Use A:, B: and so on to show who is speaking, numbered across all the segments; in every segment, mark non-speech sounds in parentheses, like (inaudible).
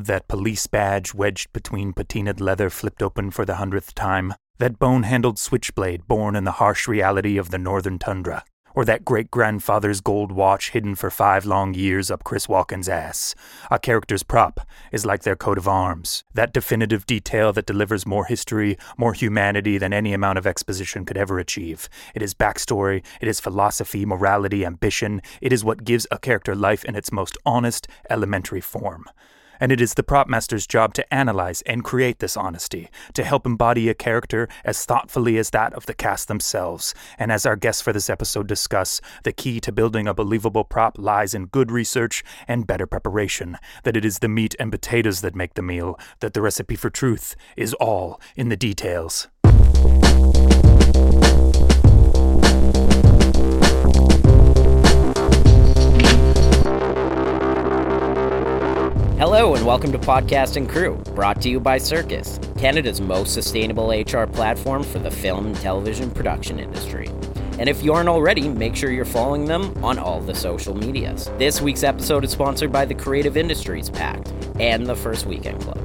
A: That police badge wedged between patinaed leather flipped open for the hundredth time. That bone handled switchblade born in the harsh reality of the northern tundra. Or that great grandfather's gold watch hidden for five long years up Chris Walken's ass. A character's prop is like their coat of arms. That definitive detail that delivers more history, more humanity than any amount of exposition could ever achieve. It is backstory, it is philosophy, morality, ambition. It is what gives a character life in its most honest, elementary form and it is the prop master's job to analyze and create this honesty, to help embody a character as thoughtfully as that of the cast themselves. And as our guests for this episode discuss, the key to building a believable prop lies in good research and better preparation, that it is the meat and potatoes that make the meal, that the recipe for truth is all in the details.
B: Hello, and welcome to Podcast and Crew, brought to you by Circus, Canada's most sustainable HR platform for the film and television production industry. And if you aren't already, make sure you're following them on all the social medias. This week's episode is sponsored by the Creative Industries Pact and the First Weekend Club.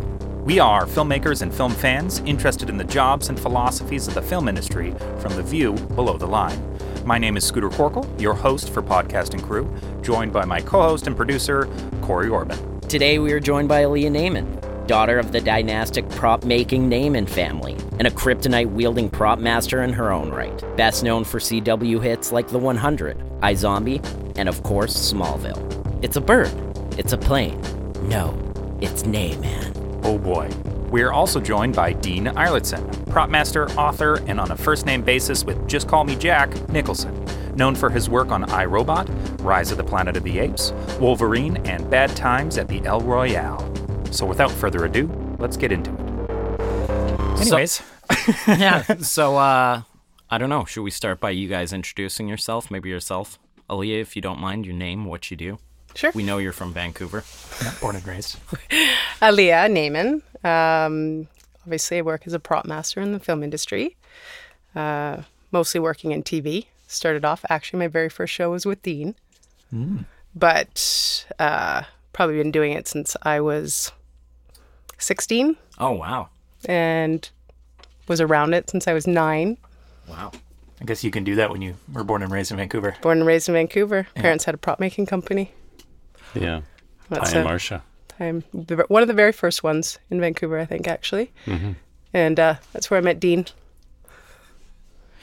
A: We are filmmakers and film fans interested in the jobs and philosophies of the film industry from the view below the line. My name is Scooter Corkle, your host for Podcast and Crew, joined by my co host and producer, Corey Orban.
B: Today we are joined by Aaliyah Naiman, daughter of the dynastic prop making Naiman family, and a kryptonite wielding prop master in her own right. Best known for CW hits like The 100, iZombie, and of course Smallville. It's a bird. It's a plane. No, it's Naiman.
A: Oh boy. We are also joined by Dean Eilertson, prop master, author, and on a first name basis with Just Call Me Jack Nicholson known for his work on I, Robot, Rise of the Planet of the Apes, Wolverine, and Bad Times at the El Royale. So without further ado, let's get into it. Anyways.
B: So, (laughs) yeah, (laughs) so uh, I don't know. Should we start by you guys introducing yourself? Maybe yourself. Aaliyah, if you don't mind, your name, what you do.
C: Sure.
B: We know you're from Vancouver.
A: Yeah, born and raised. (laughs)
C: Aaliyah Naiman. Um, obviously, I work as a prop master in the film industry, uh, mostly working in TV started off. Actually, my very first show was with Dean, mm. but uh, probably been doing it since I was 16.
B: Oh, wow.
C: And was around it since I was nine.
B: Wow.
A: I guess you can do that when you were born and raised in Vancouver.
C: Born and raised in Vancouver. Yeah. Parents had a prop making company.
D: Yeah. That's Ty and Marcia.
C: Time, one of the very first ones in Vancouver, I think, actually. Mm-hmm. And uh, that's where I met Dean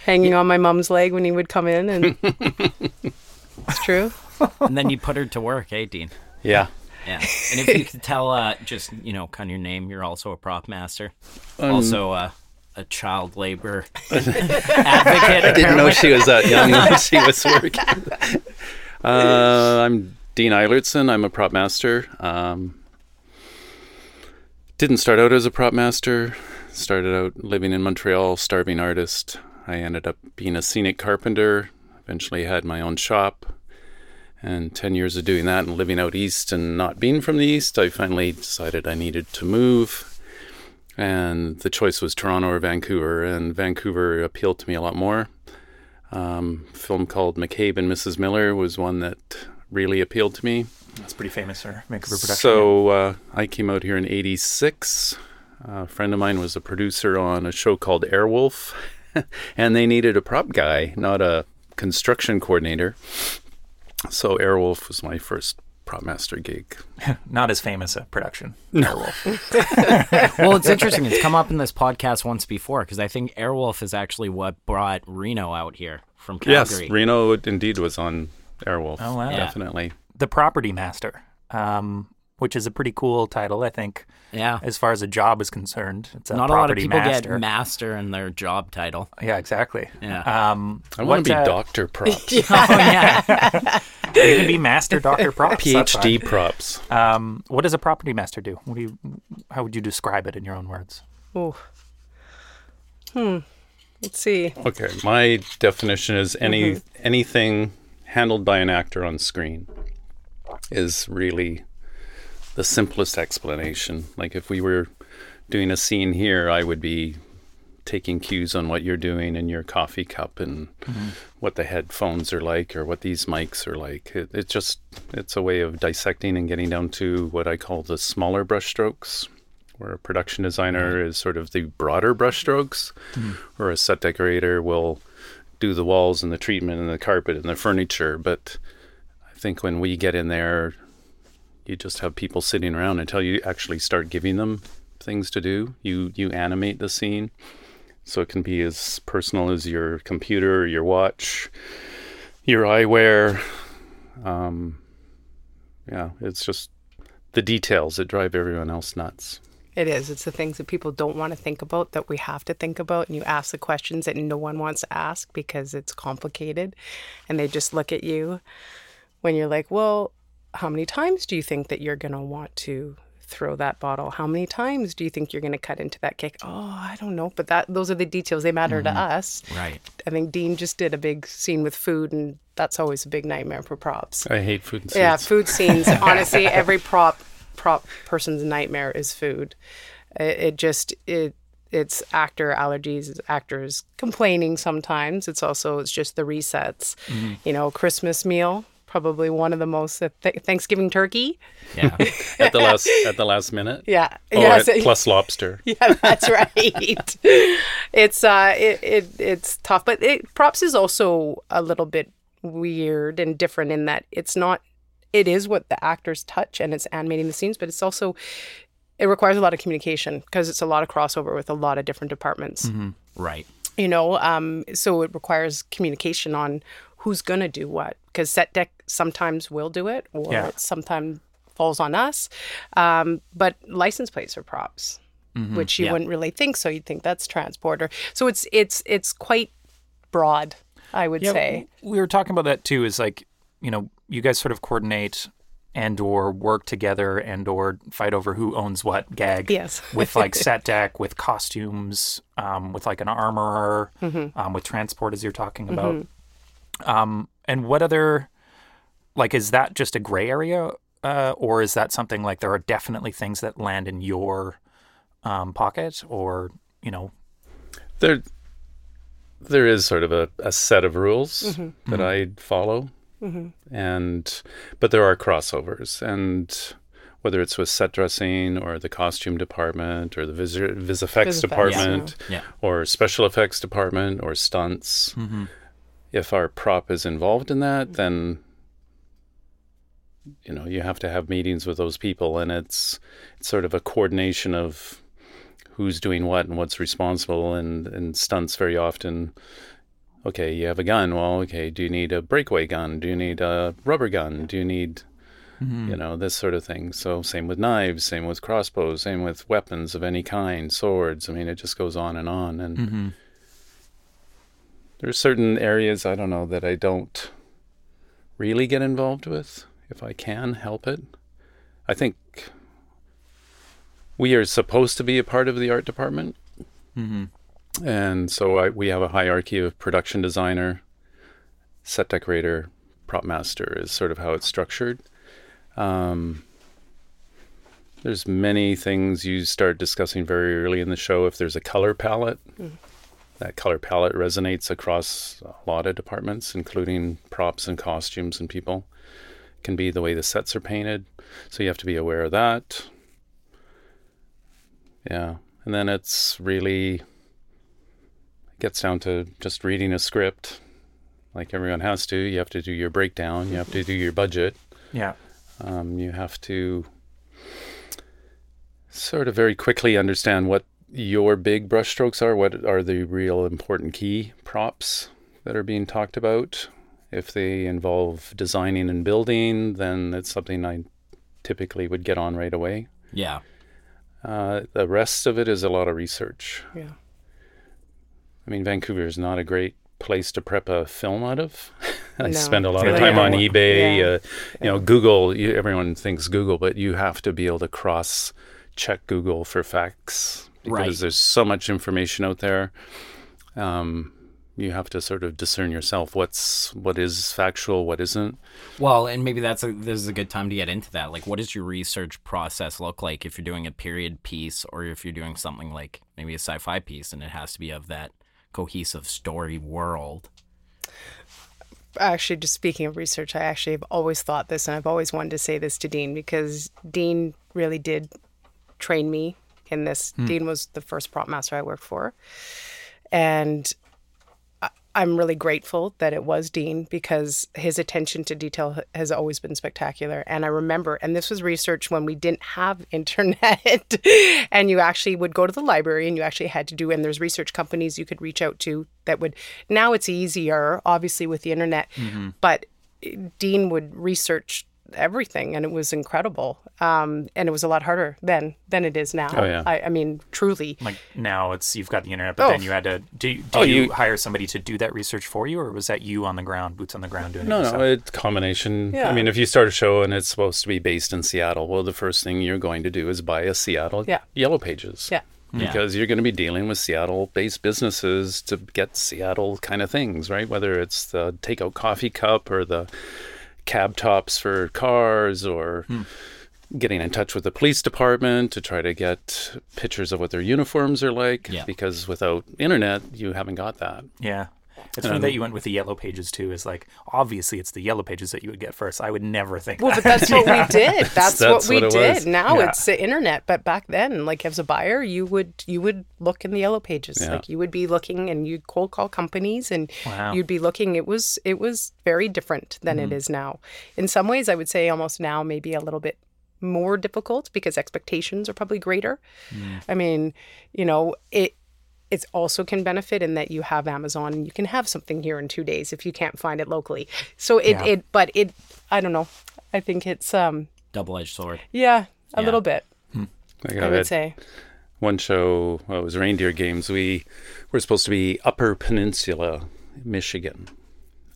C: hanging on my mom's leg when he would come in, and (laughs) it's true.
B: and then you put her to work, eh, Dean?
D: Yeah.
B: Yeah. And if you could tell, uh, just you know, kind of your name, you're also a prop master, um, also uh, a child labor (laughs) advocate.
D: I didn't know she was that young when she was working. (laughs) Uh, I'm Dean Eilertson. I'm a prop master. Um, didn't start out as a prop master. Started out living in Montreal, starving artist. I ended up being a scenic carpenter, eventually had my own shop. And 10 years of doing that and living out east and not being from the east, I finally decided I needed to move. And the choice was Toronto or Vancouver, and Vancouver appealed to me a lot more. Um, film called McCabe and Mrs. Miller was one that really appealed to me.
A: That's pretty famous, sir. Vancouver production.
D: So uh, I came out here in '86. A friend of mine was a producer on a show called Airwolf. (laughs) and they needed a prop guy, not a construction coordinator. So Airwolf was my first prop master gig. (laughs)
A: not as famous a production.
B: Airwolf. (laughs) well, it's interesting. It's come up in this podcast once before because I think Airwolf is actually what brought Reno out here from Calgary.
D: Yes, Reno indeed was on Airwolf.
A: Oh wow,
D: definitely.
A: The Property Master. Um, which is a pretty cool title, I think.
B: Yeah.
A: As far as a job is concerned, it's a
B: not
A: a
B: lot of people
A: master.
B: get master in their job title.
A: Yeah, exactly.
B: Yeah.
A: Um,
D: I want to be uh, Doctor (laughs) Props. (laughs)
B: oh yeah. (laughs)
A: you can be Master Doctor Props.
D: PhD Props.
A: Um, what does a property master do? What do you? How would you describe it in your own words?
C: Oh. Hmm. Let's see.
D: Okay, my definition is any mm-hmm. anything handled by an actor on screen is really the simplest explanation. Like if we were doing a scene here, I would be taking cues on what you're doing in your coffee cup and mm-hmm. what the headphones are like or what these mics are like. It, it just it's a way of dissecting and getting down to what I call the smaller brushstrokes, where a production designer is sort of the broader brushstrokes, hmm. or a set decorator will do the walls and the treatment and the carpet and the furniture. But I think when we get in there, you just have people sitting around until you actually start giving them things to do. You you animate the scene, so it can be as personal as your computer, your watch, your eyewear. Um, yeah, it's just the details that drive everyone else nuts.
C: It is. It's the things that people don't want to think about that we have to think about. And you ask the questions that no one wants to ask because it's complicated. And they just look at you when you're like, well, how many times do you think that you're going to want to throw that bottle? How many times do you think you're going to cut into that cake? Oh, I don't know. But that those are the details. They matter to mm-hmm. us.
B: Right.
C: I think Dean just did a big scene with food, and that's always a big nightmare for props.
D: I hate food and
C: Yeah, food scenes. (laughs) Honestly, every prop prop person's nightmare is food. It, it just it it's actor allergies, it's actors complaining sometimes. It's also it's just the resets. You know, Christmas meal probably one of the most th- Thanksgiving turkey.
B: Yeah. (laughs)
D: at the last at the last minute.
C: Yeah,
D: Oh,
C: yes,
D: at plus lobster. (laughs)
C: yeah, that's right. it's uh, it, it it's tough, but it, props is also a little bit weird and different in that it's not. It is what the actors touch, and it's animating the scenes, but it's also it requires a lot of communication because it's a lot of crossover with a lot of different departments.
B: right.
C: You know, um, so it requires communication on who's gonna do what because set dec sometimes will do it, or
A: Yeah.
C: it sometimes falls on us. Um, but license plates are props which you
B: yeah.
C: wouldn't really think so. You'd think that's transporter. So it's it's it's quite broad, I would say.
A: we were talking about that too. Is like you know you guys sort of coordinate and or work together and or fight over who owns what gag.
C: Yes.
A: with like (laughs) set dec, with costumes, um, with like an armorer,
C: Mm-hmm.
A: um, with transport as you're talking about. Um, and what other like is that just a gray area, uh, or is that something like there are definitely things that land in your um, pocket, or you know,
D: There there is sort of a, a set of rules
C: Mm-hmm.
D: that I follow. Mm-hmm. And but there are crossovers and whether it's with set dressing or the costume department or the vis, vis effects
C: Vis effects,
D: department
B: Yeah.
D: or special effects department or stunts. Mm-hmm. If our prop is involved in that, mm-hmm. then you know you have to have meetings with those people, and it's it's sort of a coordination of who's doing what and what's responsible. And and stunts very often. Okay, you have a gun. Well, okay, do you need a breakaway gun? Do you need a rubber gun? Do you need mm-hmm. you know this sort of thing? So same with knives same with crossbows same with weapons of any kind swords. I mean it just goes on and on. And mm-hmm. there's certain areas i don't know that i don't really get involved with. If i can help it. I think we are supposed to be a part of the art department mm-hmm. And so I, we have a hierarchy of production designer set decorator prop master is sort of how it's structured um, there's many things you start discussing very early in the show. If there's a color palette, that color palette resonates across a lot of departments, including props and costumes and people. Can be the way the sets are painted, so you have to be aware of that. Yeah, and then it's really gets down to just reading a script, like everyone has to. You have to do your breakdown. You have to do your budget.
A: yeah,
D: Um, you have to sort of very quickly understand what your big brushstrokes are. What are the real important key props that are being talked about? If they involve designing and building, then it's something I typically would get on right away.
B: Yeah.
D: Uh, the rest of it is a lot of research.
C: Yeah.
D: I mean, Vancouver is not a great place to prep a film out of. (laughs) I
C: No,
D: spend a lot of
C: really
D: time on
C: hard.
D: eBay.
C: Yeah.
D: Uh, you know, Google. You, everyone thinks Google, but you have to be able to cross check Google for facts because
B: Right.
D: there's so much information out there. Um, you have to sort of discern yourself what's what is factual, what isn't.
B: Well, and maybe that's a, this is a good time to get into that. Like, what does your research process look like if you're doing a period piece or if you're doing something like maybe a sci-fi piece and it has to be of that cohesive story world?
C: actually just speaking of research i actually have always thought this and i've always wanted to say this to dean because dean really did train me in this. Hmm. Dean was the first prop master i worked for. And i'm really grateful that it was dean because his attention to detail has always been spectacular. And i remember and this was research when we didn't have (laughs) internet (laughs) and you actually would go to the library and you actually had to do and there's research companies you could reach out to that would now it's easier obviously with the internet. Mm-hmm. But eh, dean would research everything and it was incredible um, and it was a lot harder then than it is now
D: Oh, yeah.
C: I, I mean truly
A: Like now, it's you've got the internet, but
C: Oh.
A: then you had to. Do, do
D: Oh,
A: you,
D: you-
A: hire somebody to do that research for you, or was that you on the ground, boots on the ground doing it?
D: No,
A: yourself?
D: no, it's combination.
C: Yeah.
D: I mean, if you start a show and it's supposed to be based in Seattle, well, the first thing you're going to do is buy a Seattle
C: Yeah.
D: Yellow Pages.
C: yeah
D: Because you're going to be dealing with Seattle based businesses to get Seattle kind of things, right? Whether it's the takeout coffee cup or the cab tops for cars or hmm. getting in touch with the police department to try to get pictures of what their uniforms are like.
B: Yeah.
D: Because without internet, you haven't got that.
A: Yeah. It's funny that you went with the yellow pages too. Is like obviously it's the yellow pages that you would get first. I would never think.
C: Well,
A: that.
C: but that's what we (laughs) did. That's,
D: That's
C: what we
D: what
C: did.
D: was.
C: Now
A: Yeah.
C: it's the internet, but back then, like as a buyer, you would you would look in the yellow pages.
D: Yeah.
C: Like you would be looking and you'd cold call companies and
A: Wow.
C: you'd be looking. It was it was very different than
D: Mm-hmm.
C: it is now. In some ways, I would say almost now maybe a little bit more difficult because expectations are probably greater.
D: Mm.
C: I mean, you know, it it also can benefit in that you have Amazon and you can have something here in two days if you can't find it locally. So it,
A: Yeah.
C: it but it I don't know. I think it's um
B: Double-edged sword.
C: yeah, a
B: Yeah.
C: little bit.
D: Like
C: I would say.
D: one show, well, it was Reindeer Games. We were supposed to be Upper Peninsula, Michigan,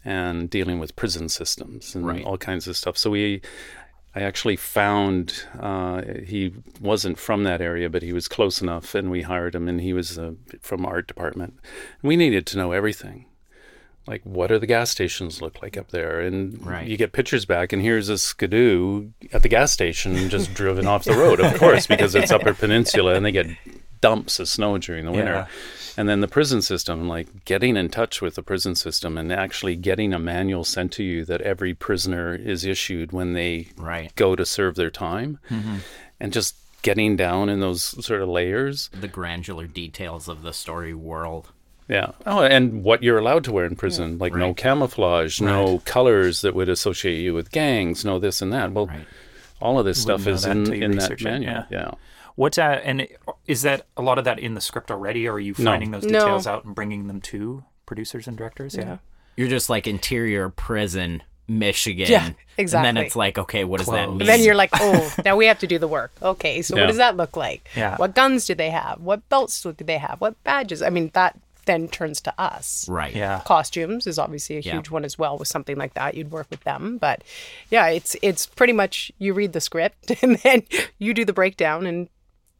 D: and dealing with prison systems and
B: Right.
D: all kinds of stuff. So we, I actually found uh, he wasn't from that area, but he was close enough, and we hired him, and he was uh, from art department. We needed to know everything. Like, what are the gas stations look like up there? And
B: Right.
D: you get pictures back, and here's a skidoo at the gas station just driven off the road, of (laughs) course, because it's Upper Peninsula, and they get dumps of snow during the winter.
A: Yeah.
D: And then the prison system, like getting in touch with the prison system and actually getting a manual sent to you that every prisoner is issued when they
B: Right.
D: go to serve their time, mm-hmm. and just getting down in those sort of layers.
B: The granular details of the story world.
D: Yeah. Oh, and what you're allowed to wear in prison, like no
B: Right.
D: camouflage, no colors that would associate you with gangs, no this and that. Well,
B: Right.
D: all of this stuff is in, in that manual.
A: yeah.
D: yeah.
A: What uh, and is that a lot of that in the script already, or are you
D: No.
A: finding those
C: No.
A: details out and bringing them to producers and directors? Yeah.
B: You're just like interior prison, Michigan.
C: Yeah, exactly.
B: And then it's like, okay, what does that mean?
C: And Then you're like, oh, now we have to do the work. Okay, so
D: Yeah.
C: what does that look like?
A: Yeah.
C: What guns do they have? What belts do they have? What badges? I mean, that then turns to us.
B: right.
A: Yeah.
C: Costumes is obviously a
B: Yeah.
C: huge one as well. With something like that, you'd work with them. But yeah, it's it's pretty much you read the script (laughs) and then you do the breakdown. And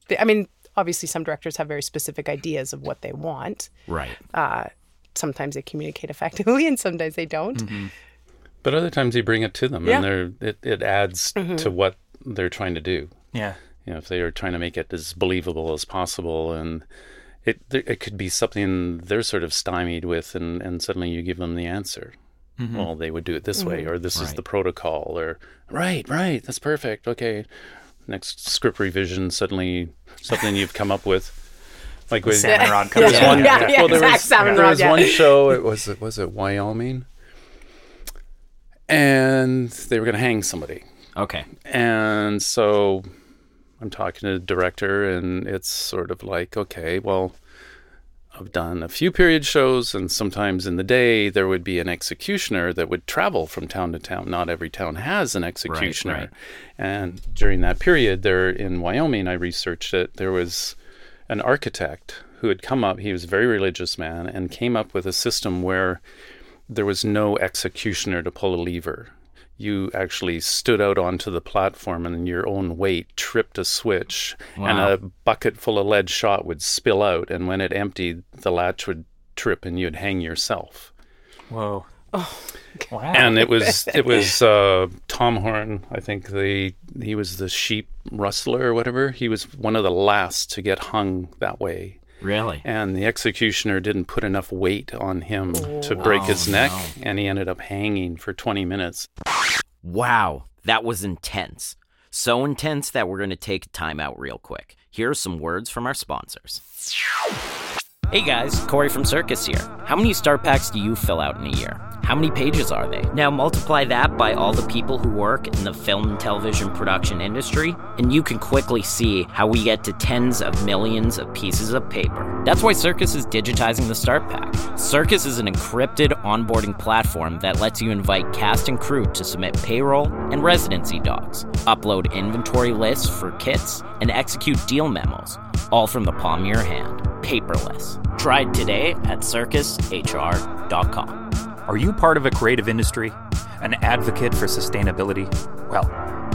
C: the, I mean, obviously, some directors have very specific ideas of what they want.
B: Right.
C: Uh, sometimes they communicate effectively, (laughs) and sometimes they don't. Mm-hmm.
D: But other times you bring it to them,
C: Yeah.
D: and they're, it, it adds mm-hmm. to what they're trying to do.
A: Yeah.
D: you know, if they are trying to make it as believable as possible, and it it could be something they're sort of stymied with, and, and suddenly you give them the answer. Mm-hmm. Well, they would do it this way, or this is the protocol, or right, right, that's perfect. Okay, next script revision, suddenly something you've come up with, like with
A: Salmon rod comes
C: yeah,
A: in.
C: yeah, yeah,
D: well, there was,
C: salmon
D: there
C: rod,
D: was
C: yeah.
D: one show. It was it was it Wyoming, and they were going to hang somebody.
B: Okay.
D: And so I'm talking to the director, and it's sort of like, okay, well, I've done a few period shows, and sometimes in the day there would be an executioner that would travel from town to town. Not every town has an executioner.
B: right.
D: And during that period, there in Wyoming, I researched it, there was an architect who had come up, he was a very religious man, and came up with a system where there was no executioner to pull a lever. You actually stood out onto the platform and your own weight tripped a switch, and a bucket full of lead shot would spill out. And when it emptied, the latch would trip and you'd hang yourself.
A: Whoa. Wow.
D: And it was (laughs) it was uh, Tom Horn. I think the he was the sheep rustler or whatever. He was one of the last to get hung that way.
E: Really?
D: And the executioner didn't put enough weight on him to break his oh, neck, and he ended up hanging for 20 minutes.
B: Wow, that was intense. So intense that we're going to take a timeout real quick. Here are some words from our sponsors. Hey guys, Corey from Circus here. How many star packs do you fill out in a year? How many pages are they? Now multiply that by all the people who work in the film and television production industry, and you can quickly see how we get to tens of millions of pieces of paper. That's why Circus is digitizing the start pack. Circus is an encrypted onboarding platform that lets you invite cast and crew to submit payroll and residency docs, upload inventory lists for kits, and execute deal memos, all from the palm of your hand, paperless. Try it today at circushr.com.
A: Are you part of a creative industry? An advocate for sustainability? Well,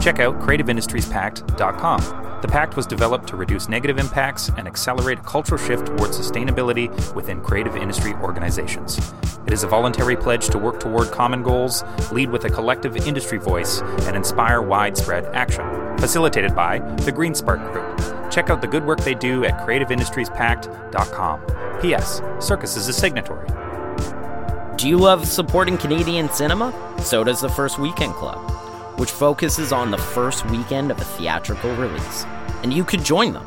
A: check out creativeindustriespact.com. The pact was developed to reduce negative impacts and accelerate a cultural shift towards sustainability within creative industry organizations. It is a voluntary pledge to work toward common goals, lead with a collective industry voice, and inspire widespread action. Facilitated by the Green Spark Group. Check out the good work they do at creativeindustriespact.com. P.S. Circus is a signatory.
B: Do you love supporting Canadian cinema? So does the First Weekend Club, which focuses on the first weekend of a theatrical release. And you could join them.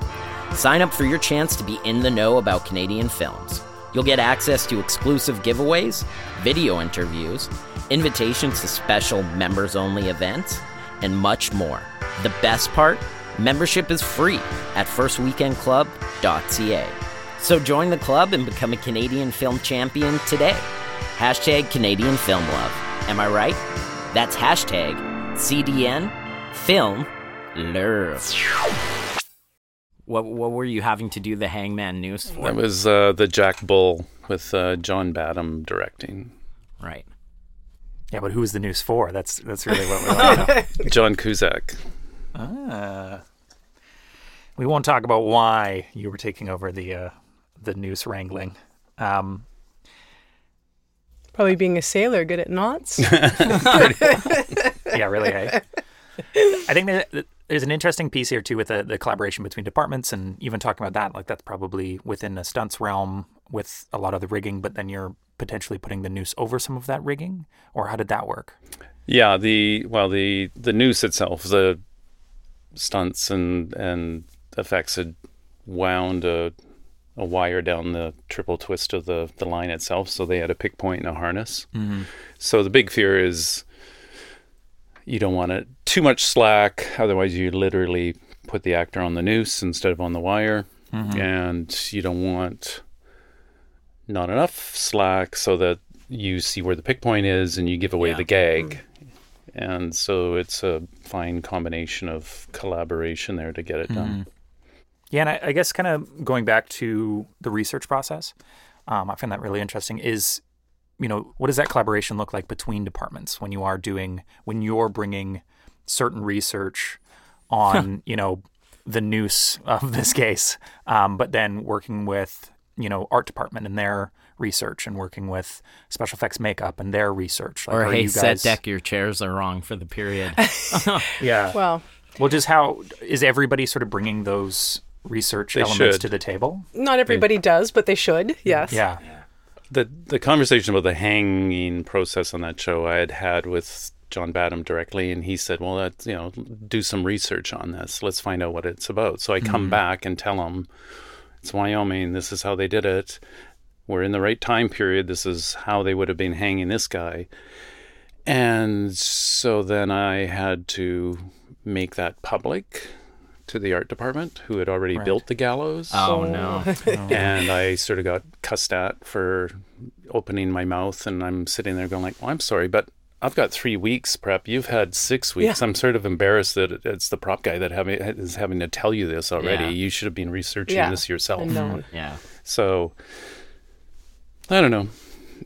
B: Sign up for your chance to be in the know about Canadian films. You'll get access to exclusive giveaways, video interviews, invitations to special members only events, and much more. The best part? Membership is free at firstweekendclub.ca. So join the club and become a Canadian film champion today. Hashtag Canadian Film Love. Am I right? That's hashtag CDN Film Love.
E: What what were you having to do the Hangman news for?
D: That was uh, the Jack Bull with uh, John Badham directing.
E: Right.
A: Yeah, but who is the news for? That's that's really what we (laughs) want to know.
D: John Cusack.
A: Ah. We won't talk about why you were taking over the uh, the news wrangling. Um,
C: Probably being a sailor, good at knots. (laughs)
A: yeah, really. Hey? (laughs) I think that that there's an interesting piece here too with the, the collaboration between departments, and even talking about that, like that's probably within the stunts realm with a lot of the rigging, but then you're potentially putting the noose over some of that rigging, or how did that work?
D: Yeah, the well, the the noose itself, the stunts and and effects had wound a, a wire down the triple twist of the the line itself, so they had a pick point and a harness. Mm-hmm. So the big fear is you don't want it too much slack, otherwise you literally put the actor on the noose instead of on the wire, mm-hmm. and you don't want not enough slack so that you see where the pick point is and you give away
E: Yeah.
D: the gag. Mm-hmm. And so it's a fine combination of collaboration there to get it done.
A: Yeah, and I, I guess kind of going back to the research process, um, I find that really interesting. Is you know what does that collaboration look like between departments when you are doing when you're bringing certain research on you know the noose of this case, um, but then working with you know art department and their research and working with special effects makeup and their research. Like,
E: Or hey,
A: you
E: set
A: guys,
E: deck, your chairs are wrong for the period. (laughs) (laughs)
A: Yeah.
C: well,
A: Well, just how is everybody sort of bringing those research
D: They
A: elements
D: should.
A: to the table?
C: not everybody does, but they should. Yes.
A: Yeah.
D: The the conversation about the hanging process on that show I had had with John Badham directly, and he said, "Well, that's you know, do some research on this. Let's find out what it's about." So I come hmm. back and tell him, "It's Wyoming. This is how they did it. We're in the right time period. This is how they would have been hanging this guy." And so then I had to make that public to the art department, who had already built the gallows
E: oh, oh. no. (laughs) Oh.
D: and I sort of got cussed at for opening my mouth, and I'm sitting there going like, "Well, I'm sorry, but I've got three weeks prep. You've had six weeks.
C: Yeah.
D: I'm sort of embarrassed that it's the prop guy that having, is having to tell you this already.
E: Yeah.
D: You should have been researching
C: Yeah.
D: this yourself."
C: And known. Mm-hmm.
E: Yeah.
D: So I don't know.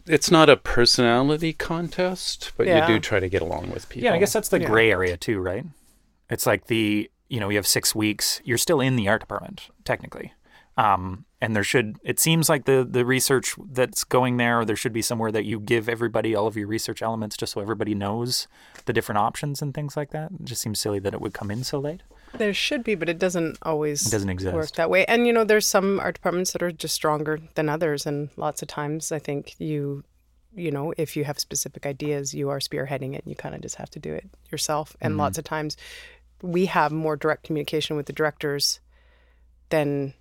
D: It's not a personality contest, but
C: Yeah.
D: you do try to get along with people.
A: Yeah, I guess that's the
C: Yeah.
A: gray area too, right? It's like the you know you have six weeks. You're still in the art department technically, Um, and there should it seems like the the research that's going there there should be somewhere that you give everybody all of your research elements just so everybody knows the different options and things like that. It just seems silly that it would come in so late.
C: There should be, but it doesn't always
A: It doesn't exist.
C: work that way. And you know, there's some art departments that are just stronger than others, and lots of times I think you, you know, if you have specific ideas, you are spearheading it, and you kind of just have to do it yourself. And
A: Mm-hmm.
C: lots of times, we have more direct communication with the directors than.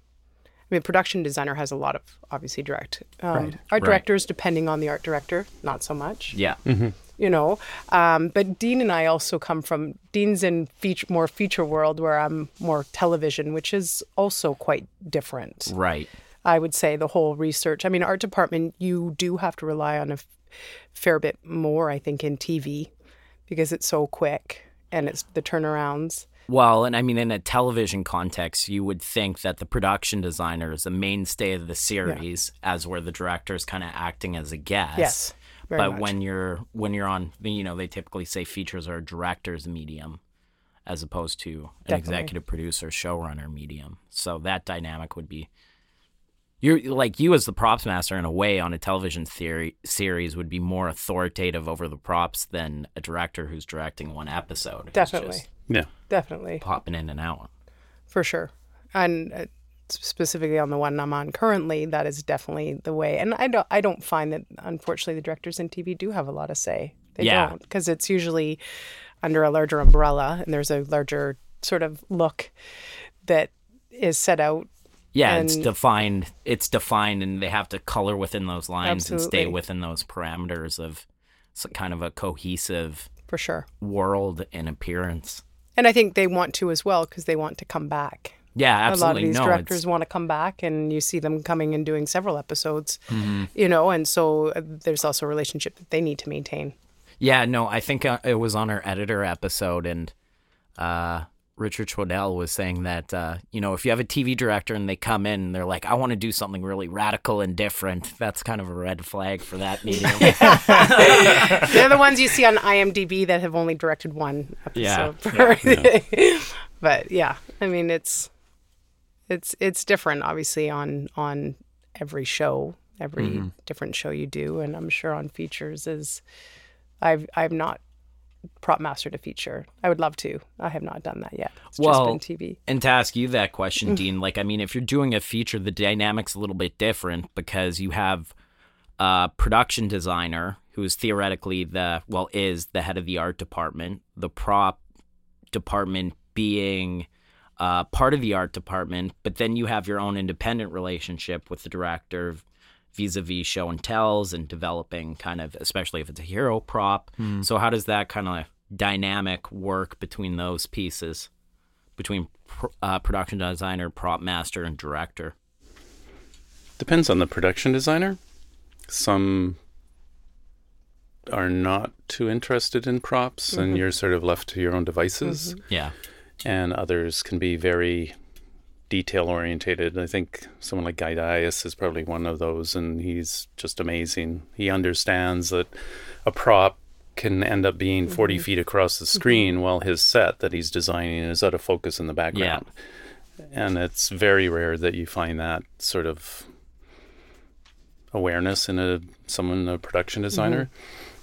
C: I mean, production designer has a lot of obviously direct. Um,
A: Right.
C: Art
B: Right.
C: directors, depending on the art director, not so much
B: Yeah.
C: you know. Um, but Dean and I also come from Dean's in feature, more feature world, where I'm more television, which is also quite different.
B: Right.
C: I would say the whole research. I mean, art department, you do have to rely on a f- fair bit more, I think, in TV because it's so quick and it's the turnarounds.
B: Well, and I mean, in a television context, you would think that the production designer is the mainstay of the series, as where the director is kind of acting as a guest.
C: Yes,
B: but
C: much.
B: when you're when you're on, you know, they typically say features are a director's medium, as opposed to an
C: Definitely.
B: executive producer, showrunner medium. So that dynamic would be. You're like you as the props master in a way on a television theory series would be more authoritative over the props than a director who's directing one episode.
C: Definitely.
D: Yeah.
C: Definitely.
B: popping in and out.
C: for sure. And uh, specifically on the one I'm on currently, that is definitely the way. And I don't, I don't find that unfortunately the directors in TV do have a lot of say. They
B: Yeah.
C: don't because it's usually under a larger umbrella and there's a larger sort of look that is set out.
B: Yeah, it's defined. It's defined, and they have to color within those lines and stay within those parameters of kind of a cohesive
C: For sure.
B: world and appearance.
C: And I think they want to as well because they want to come back.
B: Yeah,
C: A lot of these
B: no,
C: directors
B: it's,
C: want to come back, and you see them coming and doing several episodes,
B: Mm-hmm.
C: you know, and so uh, there's also a relationship that they need to maintain.
B: yeah, no. I think uh, it was on our editor episode, and uh, Richard Schwadell was saying that uh, you know if you have a TV director and they come in, and they're like, I want to do something really radical and different. That's kind of a red flag for that medium. (laughs)
C: They're the ones you see on IMDb that have only directed one
B: Yeah,
C: episode. per- (laughs) but yeah, I mean it's it's it's different, obviously on on every show, every
B: Mm-hmm.
C: different show you do, and I'm sure on features is I've I've not prop master to feature. I would love to. I have not done that yet. It's
B: Well,
C: just been TV.
B: And to ask you that question,
C: Mm.
B: Dean, like, I mean, if you're doing a feature, the dynamic's a little bit different because you have a production designer who is theoretically the, well, is the head of the art department, the prop department being uh, part of the art department, but then you have your own independent relationship with the director vis-a-vis show and tells and developing kind of especially if it's a hero prop hmm. so how does that kind of dynamic work between those pieces between pr- uh, production designer, prop master, and director.
D: Depends on the production designer. Some are not too interested in props, and mm-hmm. you're sort of left to your own devices. Mm-hmm.
B: Yeah.
D: And others can be very detail orientated. I think someone like Guy Dyas is probably one of those, and he's just amazing. He understands that a prop can end up being mm-hmm. 40 feet across the mm-hmm. screen while his set that he's designing is out of focus in the background. Yeah. And it's very rare that you find that sort of awareness in a someone a production mm-hmm. designer.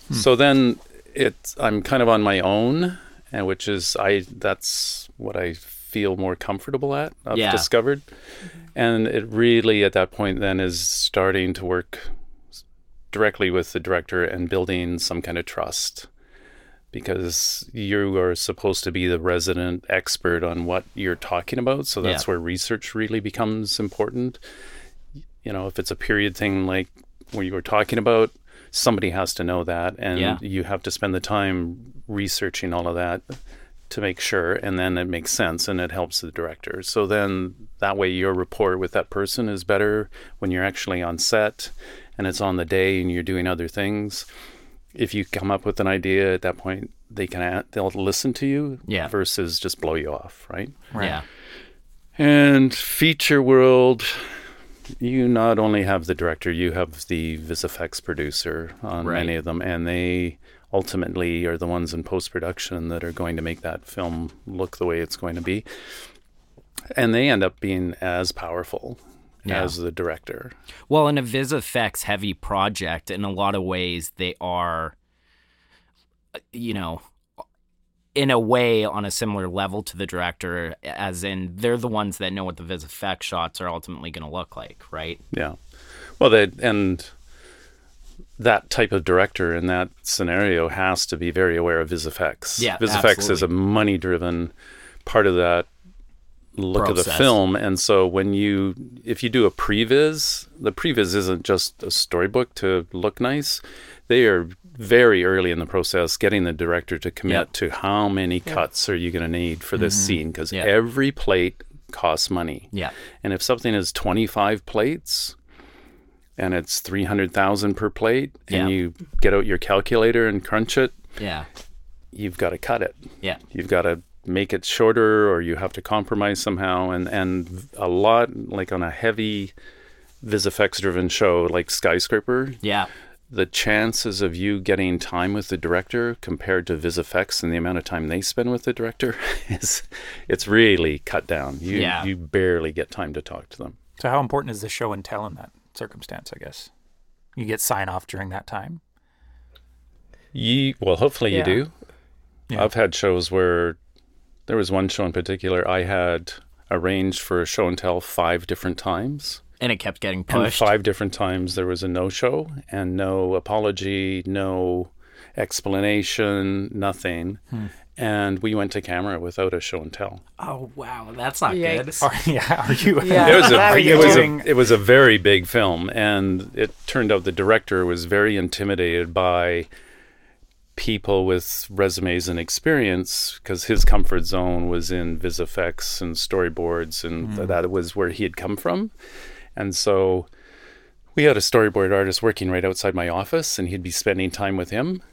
D: Hmm. So then it's I'm kind of on my own, and which is I that's what I feel more comfortable at. I've
B: Yeah.
D: discovered, mm-hmm. and it really at that point then is starting to work directly with the director and building some kind of trust because you are supposed to be the resident expert on what you're talking about so that's
B: Yeah.
D: where research really becomes important you know if it's a period thing like what you were talking about somebody has to know that and
B: Yeah.
D: you have to spend the time researching all of that to make sure and then it makes sense and it helps the director so then that way your rapport with that person is better when you're actually on set and it's on the day and you're doing other things if you come up with an idea at that point they can a- they'll listen to you
B: Yeah.
D: versus just blow you off right
B: Yeah.
D: and feature world, you not only have the director, you have the VisFX producer on
B: Right.
D: many of them, and they ultimately are the ones in post production that are going to make that film look the way it's going to be. And they end up being as powerful
B: Yeah.
D: as the director.
B: Well, in a Viz Effects heavy project, in a lot of ways, they are, you know, in a way on a similar level to the director, as in they're the ones that know what the Viz Effects shots are ultimately going to look like, right?
D: Yeah. Well, they and that type of director in that scenario has to be very aware of VisFX.
B: Yeah,
D: VisFX is a money-driven part of that look of the film, and so when you if you do a previs, the previs isn't just a storybook to look nice. They are very early in the process getting the director to commit
B: Yep.
D: to how many cuts are you going to need for this mm-hmm. scene because
B: Yeah.
D: every plate costs money.
B: Yeah.
D: And if something is 25 plates and it's 300,000 per plate and
B: Yeah.
D: you get out your calculator and crunch it,
B: Yeah.
D: you've got to cut it.
B: Yeah.
D: You've got to make it shorter or you have to compromise somehow and and a lot like on a heavy VisFX driven show like Skyscraper,
B: Yeah.
D: the chances of you getting time with the director compared to VisFX and the amount of time they spend with the director (laughs) is it's really cut down. You
B: Yeah.
D: you barely get time to talk to them.
A: So, how important is the show and tell in that circumstance? I guess you get sign off during that time.
D: Ye well, hopefully
C: Yeah.
D: you do.
A: Yeah.
D: I've had shows where there was one show in particular I had arranged for a show and tell five different times.
B: And it kept getting
D: And
B: pushed.
D: five different times there was a no show and no apology, no explanation, nothing.
B: Hmm.
D: And we went to camera without a show and tell.
B: Oh, wow. That's not
C: Yikes.
A: Are, yeah, are you? (laughs)
C: Yeah.
D: It was a
C: Are
D: it was a it was a very big film, and it turned out the director was very intimidated by people with resumes and experience because his comfort zone was in VisFX and storyboards, and hmm. th- that was where he had come from, and so we had a storyboard artist working right outside my office, and he'd be spending time with him.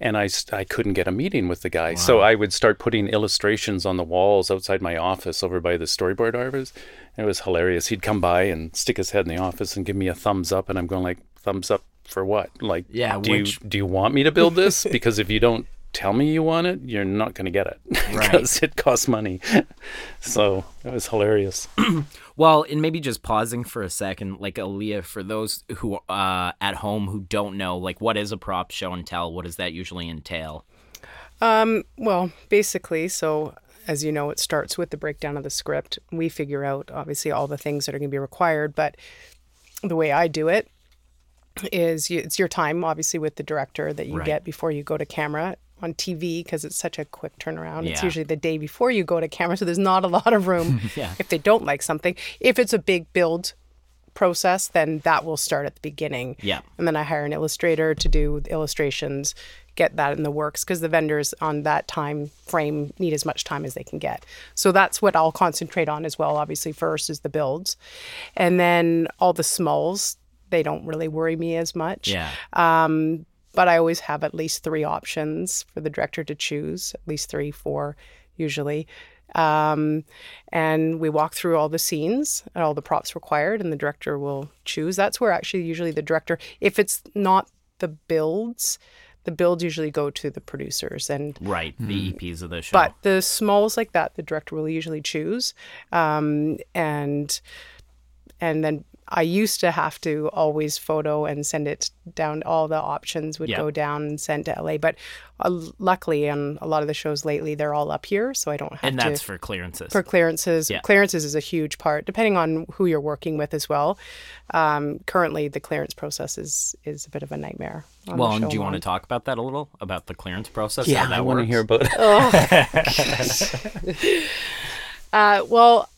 D: And I, I couldn't get a meeting with the guy. So I would start putting illustrations on the walls outside my office over by the storyboard artist. It was hilarious. He'd come by and stick his head in the office and give me a thumbs up. And I'm going like, thumbs up for what? Like,
B: Yeah,
D: do,
B: which-
D: you, do you want me to build this? (laughs) because if you don't tell me you want it, you're not going to get it (laughs)
B: Right.
D: because it costs money. (laughs) so it was hilarious. (clears throat)
B: Well, and maybe just pausing for a second, like Aaliyah, for those who uh at home who don't know, like what is a prop show and tell? What does that usually entail?
C: Well, basically, so as you know, it starts with the breakdown of the script. We figure out obviously all the things that are going to be required, but the way I do it is you, it's your time, obviously, with the director that you
B: Right.
C: get before you go to camera on TV because it's such a quick turnaround. It's usually the day before you go to camera, so there's not a lot of room (laughs)
B: Yeah.
C: if they don't like something. If it's a big build process, then that will start at the beginning.
B: Yeah.
C: And then I hire an illustrator to do the illustrations, get that in the works because the vendors on that time frame need as much time as they can get. So that's what I'll concentrate on as well. Obviously, first is the builds. And then all the smalls, they don't really worry me as much.
B: Yeah.
C: Um, But I always have at least three options for the director to choose, at least three, four usually. Um, and we walk through all the scenes and all the props required, and the director will choose. That's where actually usually the director, if it's not the builds, the builds usually go to the producers and
B: Right. The EPs of the show.
C: but the smalls like that, the director will usually choose, um, and and then I used to have to always photo and send it down. All the options would
B: Yeah.
C: go down and send to LA, but uh, luckily on a lot of the shows lately, they're all up here, so I don't have
B: and
C: to
B: that's for clearances.
C: for clearances.
B: Yeah.
C: Clearances is a huge part, depending on who you're working with as well. Um, currently, the clearance process is is a bit of a nightmare.
B: well, and do you
C: I'm
B: want to talk about that a little about the clearance process?
D: Yeah,
B: how that
D: I want to hear about it. (laughs) (laughs)
C: Uh, well,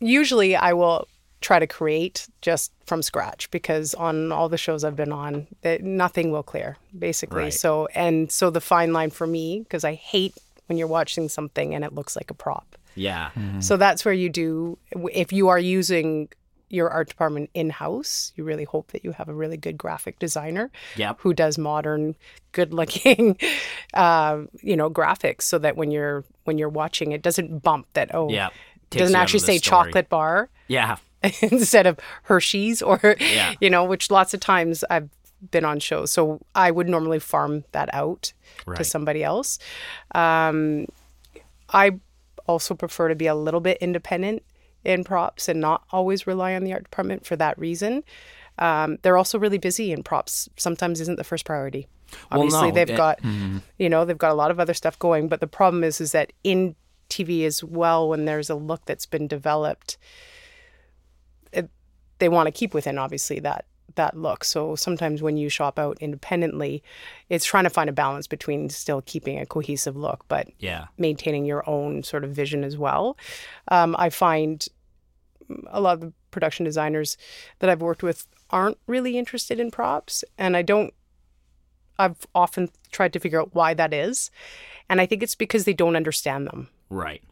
C: usually I will try to create just from scratch because on all the shows I've been on, that nothing will clear basically.
B: Right.
C: So and so the fine line for me because I hate when you're watching something and it looks like a prop.
B: Yeah.
C: So that's where you do if you are using your art department in house, you really hope that you have a really good graphic designer
B: Yep.
C: who does modern, good looking, uh, (laughs) you know, graphics, so that when you're when you're watching, it doesn't bump that oh,
B: Yeah.
C: it doesn't actually say
B: story.
C: chocolate bar
B: Yeah. (laughs)
C: instead of Hershey's or
B: Yeah. (laughs)
C: you know, which lots of times I've been on shows, so I would normally farm that out to somebody else. Um, I also prefer to be a little bit independent in props and not always rely on the art department for that reason. Um, they're also really busy, and props sometimes isn't the first priority.
B: Well,
C: Obviously,
B: no,
C: they've
B: it-
C: got you know they've got a lot of other stuff going, but the problem is is that in TV as well, when there's a look that's been developed, they want to keep within obviously that that look. So sometimes when you shop out independently, it's trying to find a balance between still keeping a cohesive look, but
B: Yeah.
C: maintaining your own sort of vision as well. Um, I find a lot of the production designers that I've worked with aren't really interested in props, and I don't. I've often tried to figure out why that is, and I think it's because they don't understand them.
B: Right.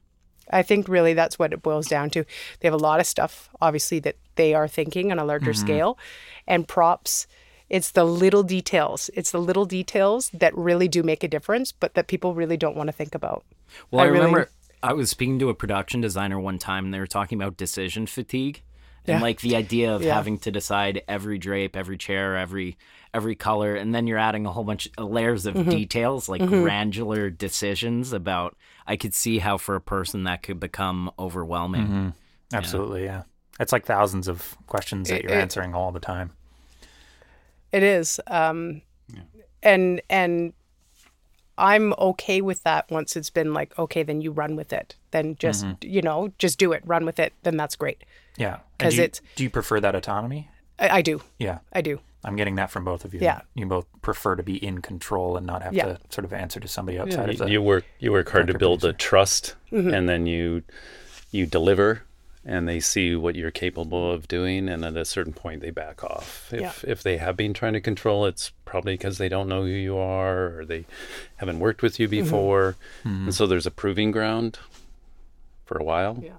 C: I think really that's what it boils down to. They have a lot of stuff, obviously, that they are thinking on a larger mm-hmm. scale, and props. It's the little details. It's the little details that really do make a difference, but that people really don't want to think about.
B: Well, I,
C: I really-
B: remember I was speaking to a production designer one time, and they were talking about decision fatigue, and
C: Yeah.
B: like the idea of
C: Yeah.
B: having to decide every drape, every chair, every every color, and then you're adding a whole bunch of layers of
C: Mm-hmm.
B: details, like granular decisions about. I could see how for a person that could become overwhelming.
C: Mm-hmm.
A: Absolutely, yeah. It's like thousands of questions that you're
C: it-
A: answering all the time.
C: It is. Um, And and I'm okay with that once it's been like, okay, then you run with it. Then just you know, just do it, run with it. Then that's great.
A: Yeah. Because
C: it's-
A: do you prefer that autonomy?
C: I, I do.
A: Yeah.
C: I do.
A: I'm getting that from both of you.
C: Yeah.
A: You both prefer to be in control and not have
C: Yeah.
A: to sort of answer to somebody outside
D: you,
A: of the
D: you work you work hard to
A: director
D: build a trust,
C: Mm-hmm.
D: and then you you deliver, and they see what you're capable of doing, and at a certain point they back off. If
C: Yeah.
D: if they have been trying to control, it's probably because they don't know who you are, or they haven't worked with you
C: Mm-hmm.
D: before, and so there's a proving ground for a while.
C: Yeah.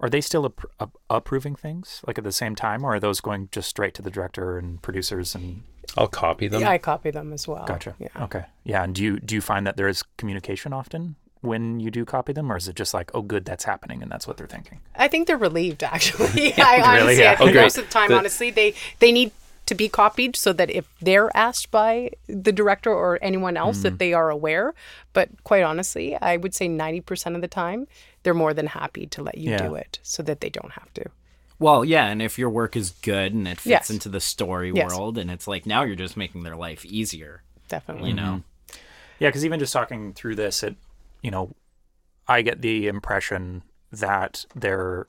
A: Are they still appro- up- approving things like at the same time, or are those going just straight to the director and producers and
D: I'll copy them.
C: Yeah, I copy them as well.
A: Gotcha.
C: Yeah.
A: Okay. Yeah. And do you do you find that there is communication often when you do copy them, or is it just like, oh, good, that's happening, and that's what they're thinking?
C: I think they're relieved actually. (laughs) I
A: Really?
C: honestly,
A: Yeah.
C: I think
D: Okay.
C: most of the time,
D: The-
C: honestly, they they need to be copied so that if they're asked by the director or anyone else
A: Mm.
C: that they are aware. But quite honestly, I would say ninety percent of the time, they're more than happy to let you
A: Yeah.
C: do it so that they don't have to.
B: Well, yeah, and if your work is good and it fits
C: Yes.
B: into the story
C: Yes.
B: world, and it's like now you're just making their life easier,
C: Definitely.
B: you mm-hmm. know.
A: Yeah, because even just talking through this, it, you know, I get the impression that they're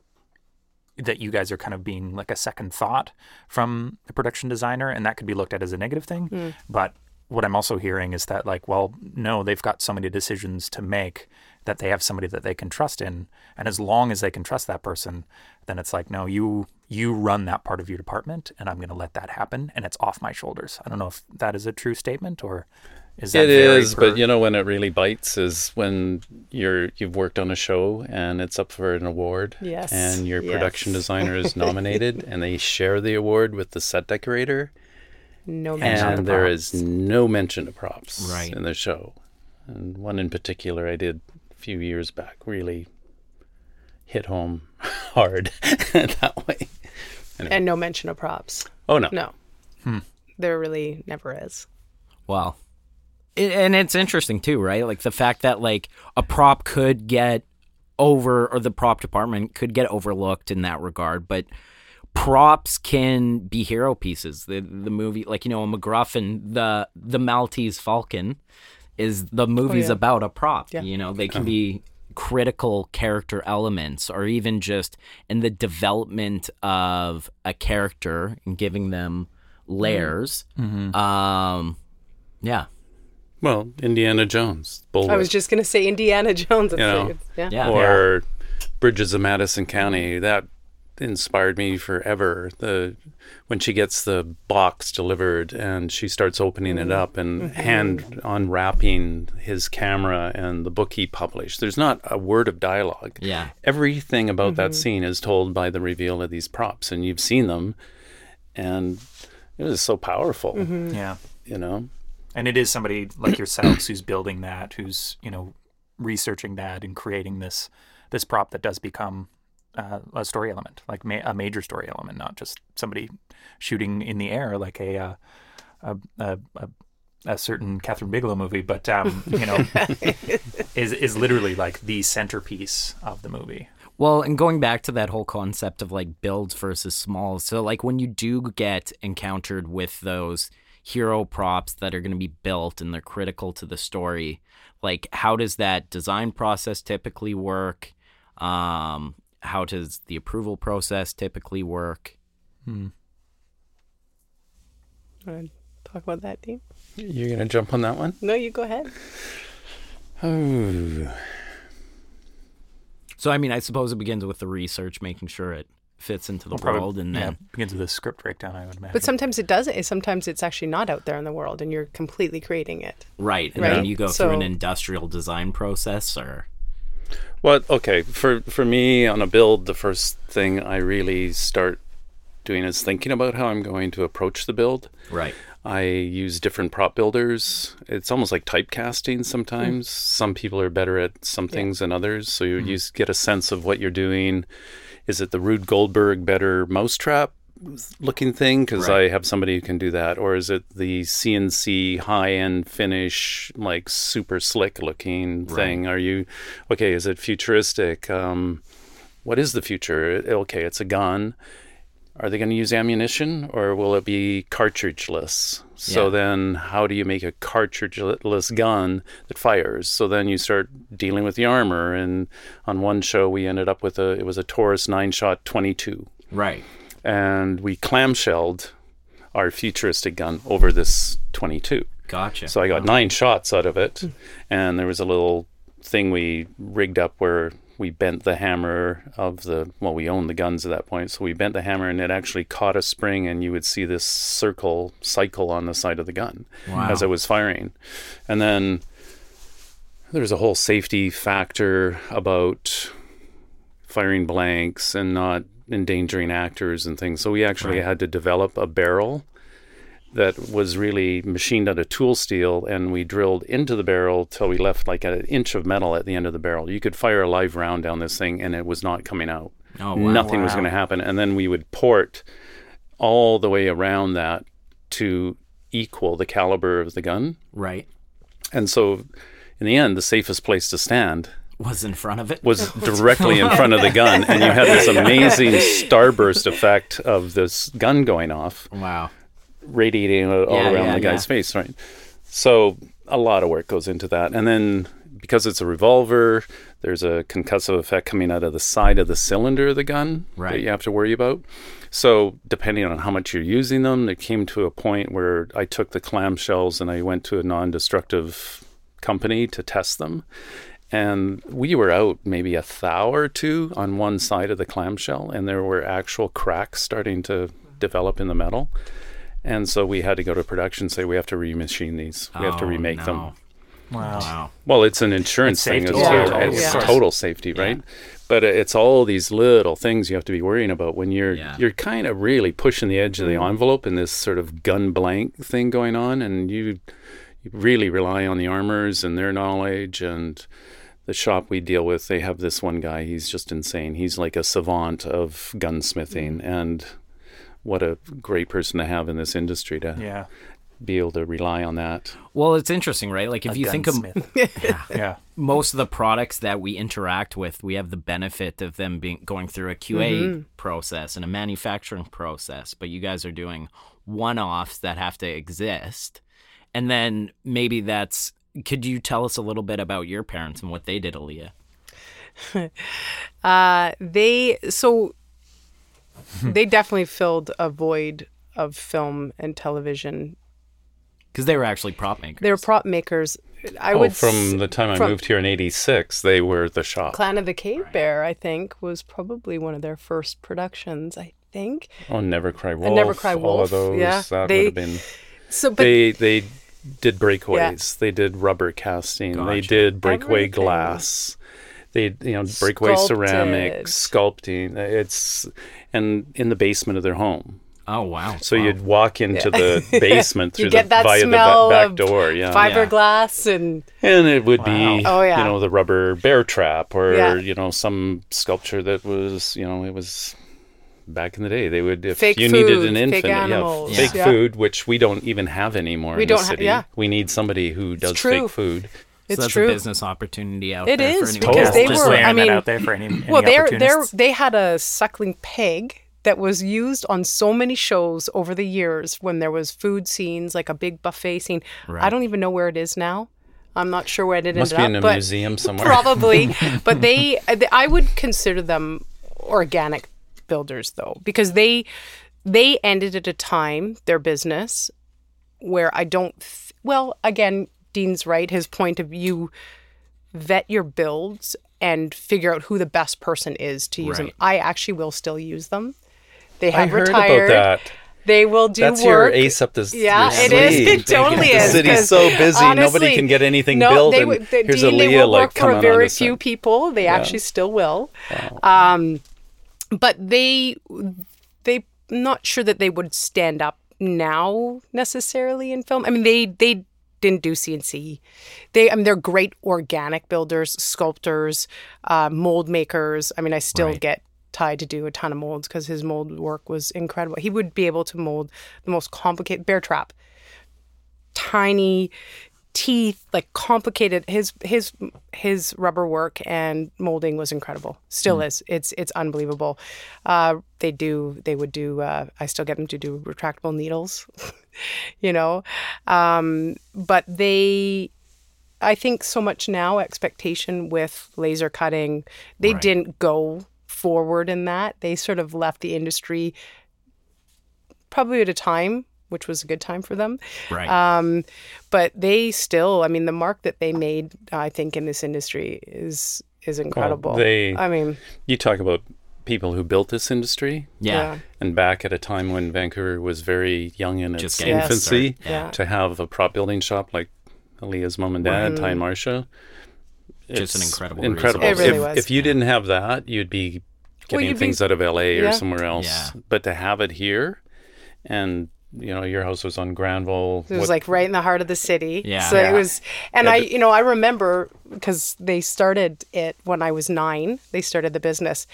A: that you guys are kind of being like a second thought from the production designer, and that could be looked at as a negative thing. Hmm. But what I'm also hearing is that like, well, no, they've got so many decisions to make that they have somebody that they can trust in, and as long as they can trust that person, then it's like, no, you you run that part of your department, and I'm going to let that happen, and it's off my shoulders. I don't know if that is a true statement or. Is that
D: it is,
A: per-
D: but you know when it really bites is when you're you've worked on a show and it's up for an award,
C: Yes,
D: and your
C: yes.
D: production designer is (laughs) nominated, and they share the award with the set decorator,
C: No mention.
D: and
A: the
D: there
A: props.
D: is no mention of props
B: Right.
D: in the show. And one in particular I did a few years back really hit home (laughs) hard (laughs) that way.
C: and no mention of props.
D: Oh no,
C: No. Hmm. There really never is.
B: Well, it, and it's interesting too, right? Like the fact that like a prop could get over, or the prop department could get overlooked in that regard, but props can be hero pieces. The the movie, like you know, a MacGuffin, the the Maltese Falcon, is the movie's
C: yeah.
B: about a prop.
C: Yeah.
B: You know, they can uh-huh. be critical character elements, or even just in the development of a character and giving them layers. Mm-hmm. Mm-hmm. Um, yeah,
D: well Indiana Jones, Bulwark.
C: I was just gonna say Indiana Jones. It's-
D: know,
C: yeah.
B: yeah.
D: or Bridges of Madison County. That inspired me forever. The when she gets the box delivered and she starts opening it up and mm-hmm. Mm-hmm. hand unwrapping his camera and the book he published. There's not a word of dialogue.
B: Yeah.
D: Everything about that mm-hmm. scene is told by the reveal of these props, and you've seen them, and it is so powerful.
A: Yeah.
D: You know.
A: And it is somebody like yourselves who's building that, who's you know researching that and creating this this prop that does become uh, a story element, like ma- a major story element, not just somebody shooting in the air like a uh, a, a, a a certain Kathryn Bigelow movie, but um, (laughs) you know, is is literally like the centerpiece of the movie.
B: Well, and going back to that whole concept of like builds versus smalls. So, like, when you do get encountered with those hero props that are going to be built and they're critical to the story, like, how does that design process typically work? Um, how does the approval process typically work? Hmm.
C: Want to talk about that, Dean?
D: You're going to jump on that one?
C: No, you go ahead.
D: Oh.
B: So, I mean, I suppose it begins with the research, making sure it fits into the
A: Probably-
B: world, and
A: yeah,
B: then
A: begins with a script breakdown, I would imagine.
C: But sometimes it doesn't. Sometimes it's actually not out there in the world, and you're completely creating it.
B: right, and
C: Right.
B: then you go through an industrial design process, or
D: Well, okay. For for me on a build, the first thing I really start doing is thinking about how I'm going to approach the build.
B: right,
D: I use different prop builders. It's almost like typecasting sometimes. Hmm. Some people are better at some things than others. So you, hmm. you get a sense of what you're doing. Is it the Rube Goldberg better mousetrap looking thing? Because
B: Right.
D: I have somebody who can do that. Or is it the CNC high end finish, like super slick looking thing? Are you, okay, is it futuristic? Um, what is the future? Okay, it's a gun. Are they going to use ammunition or will it be cartridgeless? So
B: Yeah.
D: then, how do you make a cartridgeless gun that fires? So then you start dealing with the armor. And on one show, we ended up with a it was a Taurus nine shot twenty two,
B: right,
D: and we clamshelled our futuristic gun over this twenty two.
B: gotcha.
D: So I got nine shots out of it, hmm. and there was a little thing we rigged up where we bent the hammer of the well, we owned the guns at that point, so we bent the hammer and it actually caught a spring, and you would see this circle cycle on the side of the gun
B: Wow.
D: as it was firing, and then there's a whole safety factor about firing blanks and not endangering actors and things. So we actually
B: Right.
D: had to develop a barrel that was really machined out of tool steel and we drilled into the barrel till we left like an inch of metal at the end of the barrel. You could fire a live round down this thing and it was not coming out.
B: Oh, wow.
D: Nothing was going to happen. And then we would port all the way around that to equal the caliber of the gun.
B: right,
D: And so in the end, the safest place to stand
B: was in front of it.
D: was (laughs) directly in front of the gun. And you had this (laughs) amazing starburst effect of this gun going off
B: wow,
D: radiating all
B: Yeah,
D: around
B: yeah,
D: the guy's
B: yeah.
D: face, right? So a lot of work goes into that, and then because it's a revolver, there's a concussive effect coming out of the side of the cylinder of the gun that you have to worry about. So depending on how much you're using them, it came to a point where I took the clamshells and I went to a non-destructive company to test them. And we were out maybe a thou or two on one side of the clamshell, and there were actual cracks starting to develop in the metal. And so we had to go to production and say we have to remachine these. We have to
B: Oh,
D: remake them.
B: no.
A: wow.
B: Wow.
D: Well, it's an insurance
A: It's
D: thing as
A: safety.
D: well.
C: Yeah,
D: it's
C: yeah.
D: total safety, right? But it's all these little things you have to be worrying about when you're
B: Yeah.
D: you're kind of really pushing the edge of the mm-hmm. envelope in this sort of gun blank thing going on, and you you really rely on the armors and their knowledge and the shop we deal with they have this one guy he's just insane he's like a savant of gunsmithing mm. and what a great person to have in this industry to
A: Yeah.
D: be able to rely on that
B: Well, it's interesting, right? Like if
A: A
B: you think of
A: gunsmith. (laughs) yeah.
B: most of the products that we interact with, we have the benefit of them being going through a QA mm-hmm. process and a manufacturing process, but you guys are doing one-offs that have to exist. And then maybe that's could you tell us a little bit about your parents and what they did, Aaliyah? (laughs)
C: Uh, they so (laughs) they definitely filled a void of film and television.
B: Because they were actually prop makers.
C: They were prop makers. I
D: oh
C: would
D: from
C: s-
D: the time i moved here in 86 they were the shop
C: Clan of the Cave Bear, I think, was probably one of their first productions. I think.
D: Oh, Never Cry Wolf.
C: Never Cry Wolf.
D: All
C: Wolf,
D: of those.
C: yeah.
D: That
C: They-
D: would have been.
C: So, but
D: they they did breakaways. They did rubber casting. They did breakaway
C: Everything.
D: glass. They you know breakaway ceramics, sculpting. It's and in the basement of their home.
B: oh wow.
D: So
B: Wow.
D: you'd walk into the (laughs) basement through
C: you get
D: the
C: that
D: via
C: smell
D: the ba- back
C: of
D: door. Yeah.
C: fiberglass and
D: And it would be,
C: Oh, yeah.
D: you know, the rubber bear trap or,
C: Yeah.
D: you know, some sculpture that was, you know, it was back in the day. They would, if
C: Fake
D: you needed
C: food,
D: an
C: fake
D: infant,
C: animals,
D: yeah, fake
C: yeah.
D: food, which we don't even have anymore
C: We
D: in the
C: don't ha-
D: city.
C: yeah.
D: We need somebody who does
C: true.
D: fake food.
C: It's
B: so that's
C: true.
B: a business opportunity out
C: It
B: there for
C: because they
A: just
C: were- I
A: that
C: mean-
A: out there for any, any
C: well, they're they're they had a suckling pig that was used on so many shows over the years when there was food scenes, like a big buffet scene. I don't even know where it is now. I'm not sure where it
D: Must
C: ended
D: be in a
C: but
D: museum somewhere.
C: probably. (laughs) but they, I would consider them organic builders though, because they they ended at a time their business where I don't. Th- well, again, Dean's right. His point of you vet your builds and figure out who the best person is to use them. I actually will still use them. They
D: I
C: have
D: heard
C: retired.
D: about that.
C: They will do work
D: That's
C: work.
D: your ace up this.
C: Yeah, it is. It totally is
D: the
C: city's
D: so busy, nobody can get anything
C: no,
D: built.
C: They,
D: and
C: would- the,
D: here's
C: Dean,
D: a
C: they
D: Leah
C: will
D: like
C: work for a
D: on
C: very few people. They actually still will. Um, but they, they, not sure that they would stand up now necessarily in film. I mean, they they didn't do CNC. They, I mean, they're great organic builders, sculptors, uh, mold makers. I mean, I still
B: Right.
C: get tied to do a ton of molds because his mold work was incredible. He would be able to mold the most complicated bear trap, tiny teeth, like complicated. His his his rubber work and molding was incredible. Still is. It's it's unbelievable. Uh, they do. They would do. Uh, I still get them to do retractable needles. (laughs) you know, um, but they. I think so much now expectation with laser cutting. They
B: Right.
C: didn't go forward in that. They sort of left the industry probably at a time which was a good time for them.
B: Right.
C: Um, but they still, I mean, the mark that they made, I think, in this industry is is incredible.
D: they-
C: I mean,
D: You talk about people who built this industry,
B: yeah.
C: yeah,
D: and back at a time when Vancouver was very young in its
B: Just getting
C: Yes.
D: infancy,
B: started.
C: Yeah.
D: to have a prop building shop like Aaliyah's mom and dad, Ty and Marcia.
B: Just an incredible
D: incredible.
C: It really
D: if,
C: was.
D: if you didn't have that, you'd be getting
C: you'd be-
D: things out of LA
C: Yeah.
D: or somewhere else.
B: Yeah.
D: But to have it here, and you know, your house was on Granville.
C: it was
D: what-
C: like right in the heart of the city.
B: Yeah.
C: So
D: Yeah.
C: it was, and
D: Yeah,
C: I,
D: but-
C: you know, I remember because they started it when I was nine. They started the business,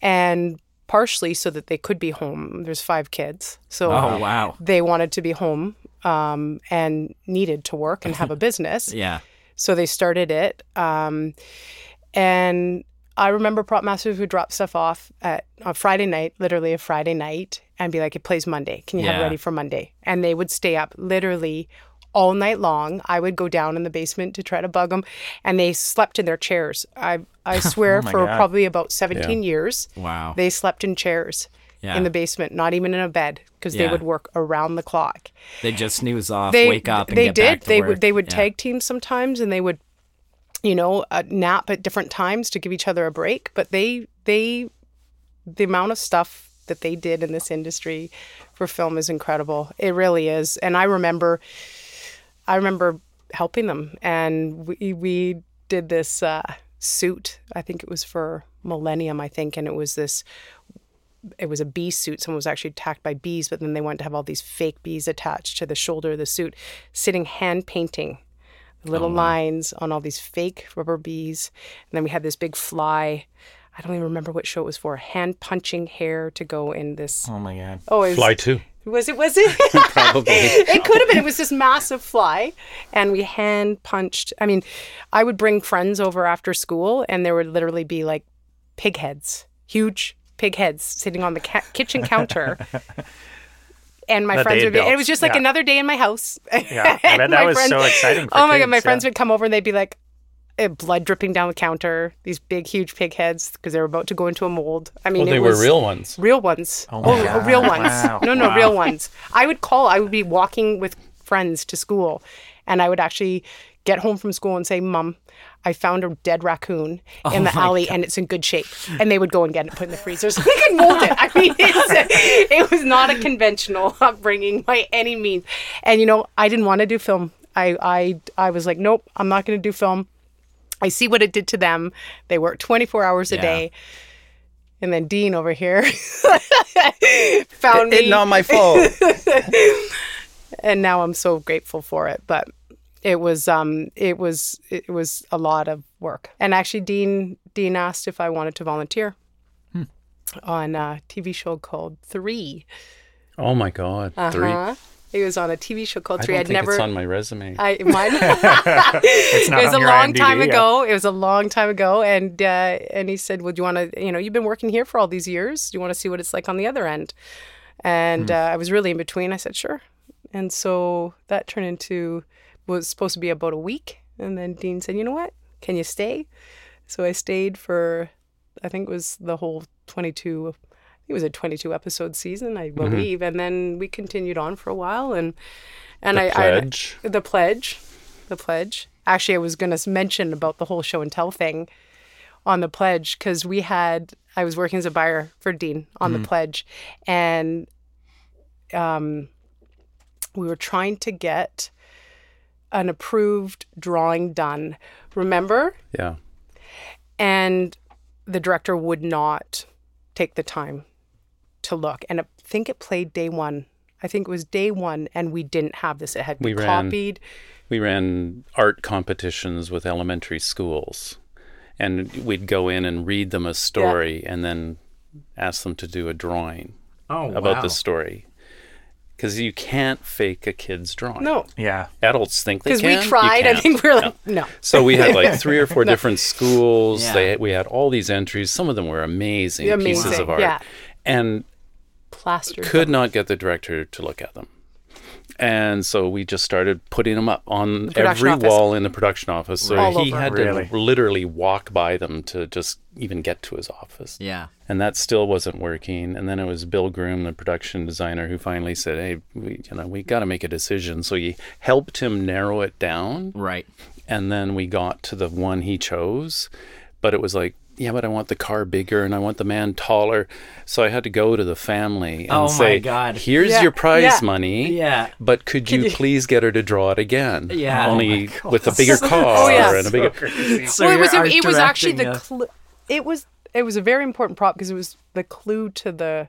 C: and partially so that they could be home. There's five kids, so
B: Oh wow.
C: they wanted to be home um, and needed to work and have a (laughs) business.
B: Yeah.
C: So they started it. Um, and I remember prop masters would drop stuff off at a Friday night, literally a Friday night, and be like, it plays Monday. Can you have it ready for Monday? And they would stay up literally all night long. I would go down in the basement to try to bug them, and they slept in their chairs. I, I (laughs) swear,
A: my
C: for
A: God.
C: probably about 17 years,
B: Wow.
C: they slept in chairs
B: Yeah.
C: in the basement, not even in a bed, because they would work around the clock
B: They just snooze off,
C: they
B: wake up, and
C: they did they
B: work.
C: would they would
B: Yeah.
C: tag team sometimes and they would you know uh, nap at different times to give each other a break but they they the amount of stuff that they did in this industry for film is incredible it really is and i remember i remember helping them and we we did this uh, suit i think it was for millennium i think and it was this it was a bee suit. Someone was actually attacked by bees, but then they wanted to have all these fake bees attached to the shoulder of the suit, sitting hand painting little lines on all these fake rubber bees. And then we had this big fly. I don't even remember what show it was for. Hand punching hair to go in this.
A: Oh my god.
C: Oh, it was,
D: Fly II.
C: was it? Was it? (laughs)
D: Probably. (laughs)
C: it could have been. It was this massive fly, and we hand punched. I mean, I would bring friends over after school, and there would literally be like pig heads, huge pig heads, sitting on the ca- kitchen counter. (laughs) And my
A: That
C: friends would be,
A: had
C: it was just like
A: Yeah.
C: another day in my house.
A: Yeah, I bet that
C: my
A: was so exciting for
C: oh my god, my
A: kids,
C: friends would come over and they'd be like, blood dripping down the counter, these big, huge pig heads because they were about to go into a mold. I mean,
D: Well, they
C: it
D: were
C: was,
D: real ones.
C: Real ones.
A: Oh my God.
C: real ones.
A: Wow.
C: No, no,
A: Wow.
C: real ones. I would call, I would be walking with friends to school and I would actually get home from school and say, Mom, I found a dead raccoon oh in the alley and it's in good shape. And they would go and get it, put it in the freezer so they could mold it. I (laughs) mean, it's, it was not a conventional upbringing by any means. And, you know, I didn't want to do film. I, I, I was like, nope, I'm not going to do film. I see what it did to them. They work 24 hours a
B: Yeah.
C: day. And then Dean over here (laughs) found me.
D: It's not my fault. (laughs)
C: and now I'm so grateful for it. But it was um it was it was a lot of work. And actually Dean Dean asked if I wanted to volunteer on a TV show called Three.
D: oh my God. Three.
C: It was on a TV show called
D: I
C: Three. I'd
D: think
C: never.
D: it's on my resume. (laughs)
C: I mine. (laughs)
A: It's not
C: it was a long
A: IMDb,
C: time
A: yeah.
C: ago. It was a long time ago, and uh, and he said, "Well, do you want to? You know, you've been working here for all these years. Do you want to see what it's like on the other end?" And uh, I was really in between. I said, "Sure." And so that turned into was supposed to be about a week, and then Dean said, "You know what? Can you stay?" So I stayed for, I think it was the whole twenty-two. It was a twenty-two episode season, I believe, and then we continued on for a while, and and
D: The
C: I,
D: Pledge.
C: I the pledge, the pledge. Actually, I was going to mention about the whole show and tell thing on the pledge because we had I was working as a buyer for Dean on the pledge, and um, we were trying to get an approved drawing done. Remember?
D: yeah.
C: and the director would not take the time to look and i think it played day one i think it was day one and we didn't have this it had
D: We
C: been
D: ran-
C: copied
D: We ran art competitions with elementary schools, and we'd go in and read them a story, and then ask them to do a drawing
B: Oh,
D: about
B: wow.
D: the story. Because you can't fake a kid's drawing.
C: no
A: Yeah.
D: adults think they
C: because
D: can.
C: we tried i think we were like no
D: So we had like (laughs) three or four different schools.
B: Yeah.
D: They we had all these entries. Some of them were amazing, pieces of art,
C: yeah.
D: And
C: plastered
D: could not get the director to look at them. And so we just started putting them up on
C: production
D: every
C: office.
D: wall in the production office. So
C: All
D: he
C: over.
D: had
A: Really?
D: to literally walk by them to just even get to his office.
B: Yeah.
D: And that still wasn't working. And then it was Bill Groom, the production designer, who finally said, "Hey, we, you know, we got to make a decision." So he helped him narrow it down
B: Right.
D: and then we got to the one he chose but it was like yeah but i want the car bigger and i want the man taller so i had to go to the family and
B: Oh my
D: say
B: God.
D: here's
C: Yeah,
D: your prize
C: yeah.
D: money
B: Yeah.
D: but could you please get her to draw it again
B: Yeah. Oh
D: only
B: my God.
D: with a bigger (laughs) car
C: Oh, yeah.
D: and a bigger
B: So
C: well it was
B: you're
C: a,
B: art
C: it was actually the
B: directing a-
C: clu- it was it was a very important prop because it was the clue to the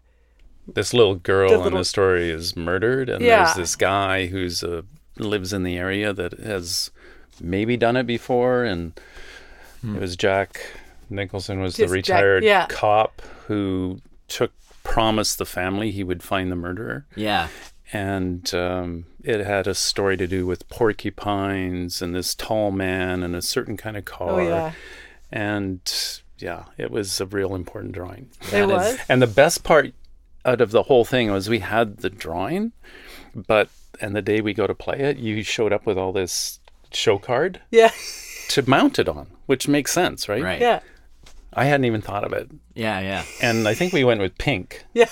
D: this little girl
C: The
D: in the story is murdered and
C: Yeah.
D: there's this guy who's uh, lives in the area that has maybe done it before and it was jack nicholson was the
C: Just Jack-
D: retired
C: yeah.
D: cop who took promised the family he would find the murderer
B: Yeah.
D: and um, it had a story to do with porcupines and this tall man and a certain kind of car
C: oh yeah
D: and yeah it was a real important drawing
C: it was
D: and the best part out of the whole thing was we had the drawing, but and the day we go to play it, you showed up with all this show card
C: yeah
D: to mount it on, which makes sense, right?
B: Right.
C: yeah
D: I hadn't even thought of it,
B: Yeah. Yeah.
D: and I think we went with pink (laughs)
C: yeah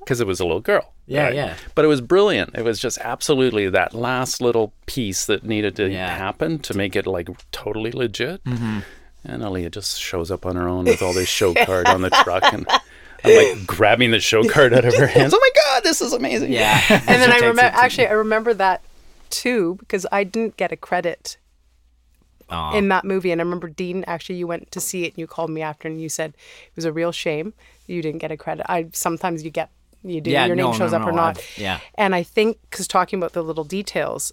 D: because it was a little girl.
B: Yeah,
D: right?
B: yeah.
D: But it was brilliant. It was just absolutely that last little piece that needed to
B: Yeah.
D: happen to make it like totally legit.
B: Mm-hmm.
D: And Aaliyah just shows up on her own with all this show (laughs) card on the truck, and I'm like (laughs) grabbing the show card out of her hands. Oh my god, this is amazing!
B: Yeah.
C: and then I remember
B: to-
C: actually I remember that too because I didn't get a credit
B: Aw.
C: in that movie. And I remember Dean, actually, you went to see it and you called me after and you said it was a real shame you didn't get a credit. I sometimes you get you do
B: Yeah,
C: your name shows
B: no,
C: up or
B: no,
C: not.
B: I've- yeah.
C: And I think because talking about the little details,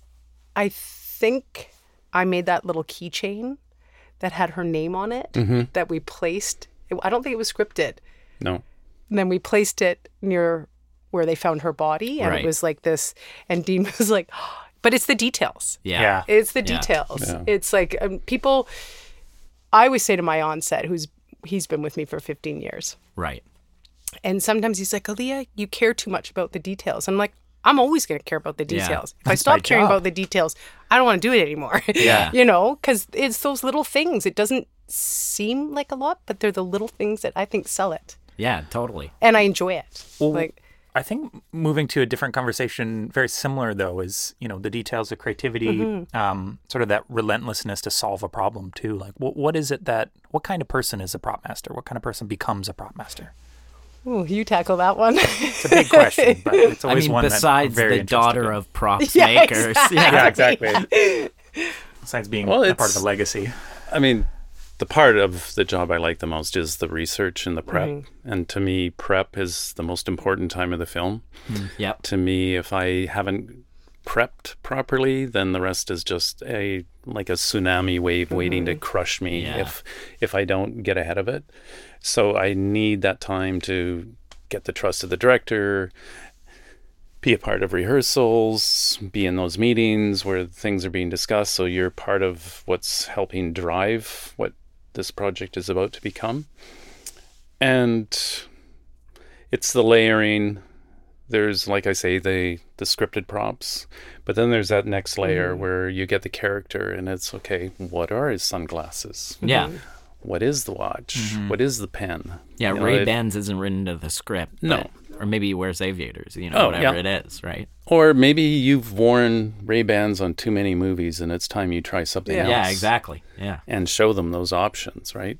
C: I think I made that little keychain that had her name on it
B: Mm-hmm.
C: that we placed. I don't think it was scripted.
D: No,
C: And then we placed it near where they found her body, and
B: Right.
C: it was like this. And Dean (laughs) was like, "But it's the details.
B: Yeah.
A: Yeah.
C: It's the
B: Yeah.
C: details.
D: Yeah.
C: It's like um, people. I always say to my onset, who's he's been with me for 15 years,
B: Right.
C: and sometimes he's like, "Aaliyah, you care too much about the details." I'm like, "I'm always going to care about the
B: Yeah.
C: details. If (laughs) I stop caring
A: job.
C: about the details, I don't want to do it anymore." (laughs)
B: Yeah.
C: you know, because it's those little things. It doesn't seem like a lot, but they're the little things that I think sell it,
B: Yeah. Totally.
C: and I enjoy it.
A: Well,
C: like,
A: I think moving to a different conversation, very similar though, is you know the details of creativity,
C: Mm-hmm.
A: um, sort of that relentlessness to solve a problem too. Like, what what is it that what kind of person is a prop master? What kind of person becomes a prop master?
C: ooh, you tackle that one.
A: It's a big question, but (laughs) it's
B: I
A: always
B: mean,
A: one
B: besides
A: that I'm very
B: the daughter
A: in.
B: of props (laughs)
C: Yeah,
B: makers.
C: exactly.
B: Yeah.
A: yeah, exactly. (laughs) Besides being
D: Well,
A: a part of a legacy,
D: I mean, the part of the job I like the most is the research and the prep.
C: Mm-hmm.
D: And to me, prep is the most important time of the film.
B: Yep.
D: To me, if I haven't prepped properly, then the rest is just a like a tsunami wave waiting to crush me
B: Yeah.
D: if if I don't get ahead of it. So I need that time to get the trust of the director, be a part of rehearsals, be in those meetings where things are being discussed. So you're part of what's helping drive what this project is about to become. And it's the layering. There's, like I say, the the scripted props, but then there's that next layer mm-hmm. where you get the character, and it's okay. What are his sunglasses?
B: Yeah. Mm-hmm.
D: What is the watch? Mm-hmm. What is the pen?
B: Yeah,
D: You know,
B: Ray Bans isn't written into the script.
D: No.
B: but- or maybe he wears aviators, you know,
D: Oh,
B: whatever
D: yeah.
B: it is, right?
D: Or maybe you've worn Ray Bans on too many movies, and it's time you try something
C: Yeah.
D: else.
B: Yeah, exactly. Yeah.
D: and show them those options, right?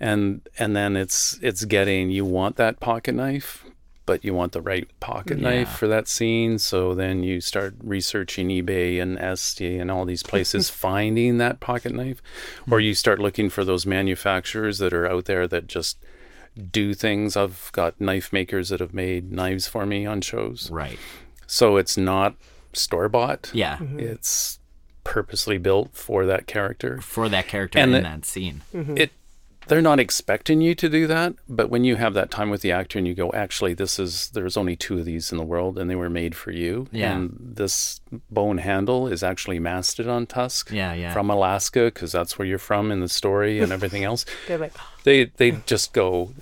D: And and then it's it's getting you want that pocket knife, but you want the right pocket knife for that scene. So then you start researching eBay and Etsy and all these places (laughs) finding that pocket knife, or hmm. you start looking for those manufacturers that are out there that just do things. I've got knife makers that have made knives for me on shows.
B: Right.
D: So it's not store bought.
B: Yeah. Mm-hmm.
D: It's purposely built for that character
B: For that character
D: And
B: in
D: the-
B: that scene. Mm-hmm.
D: it they're not expecting you to do that but when you have that time with the actor and you go actually this is there's only two of these in the world and they were made for you
B: Yeah.
D: and this bone handle is actually mastodon tusk
B: Yeah, yeah.
D: from alaska because that's where you're from in the story and (laughs) everything else
C: They're like, oh.
D: they they just go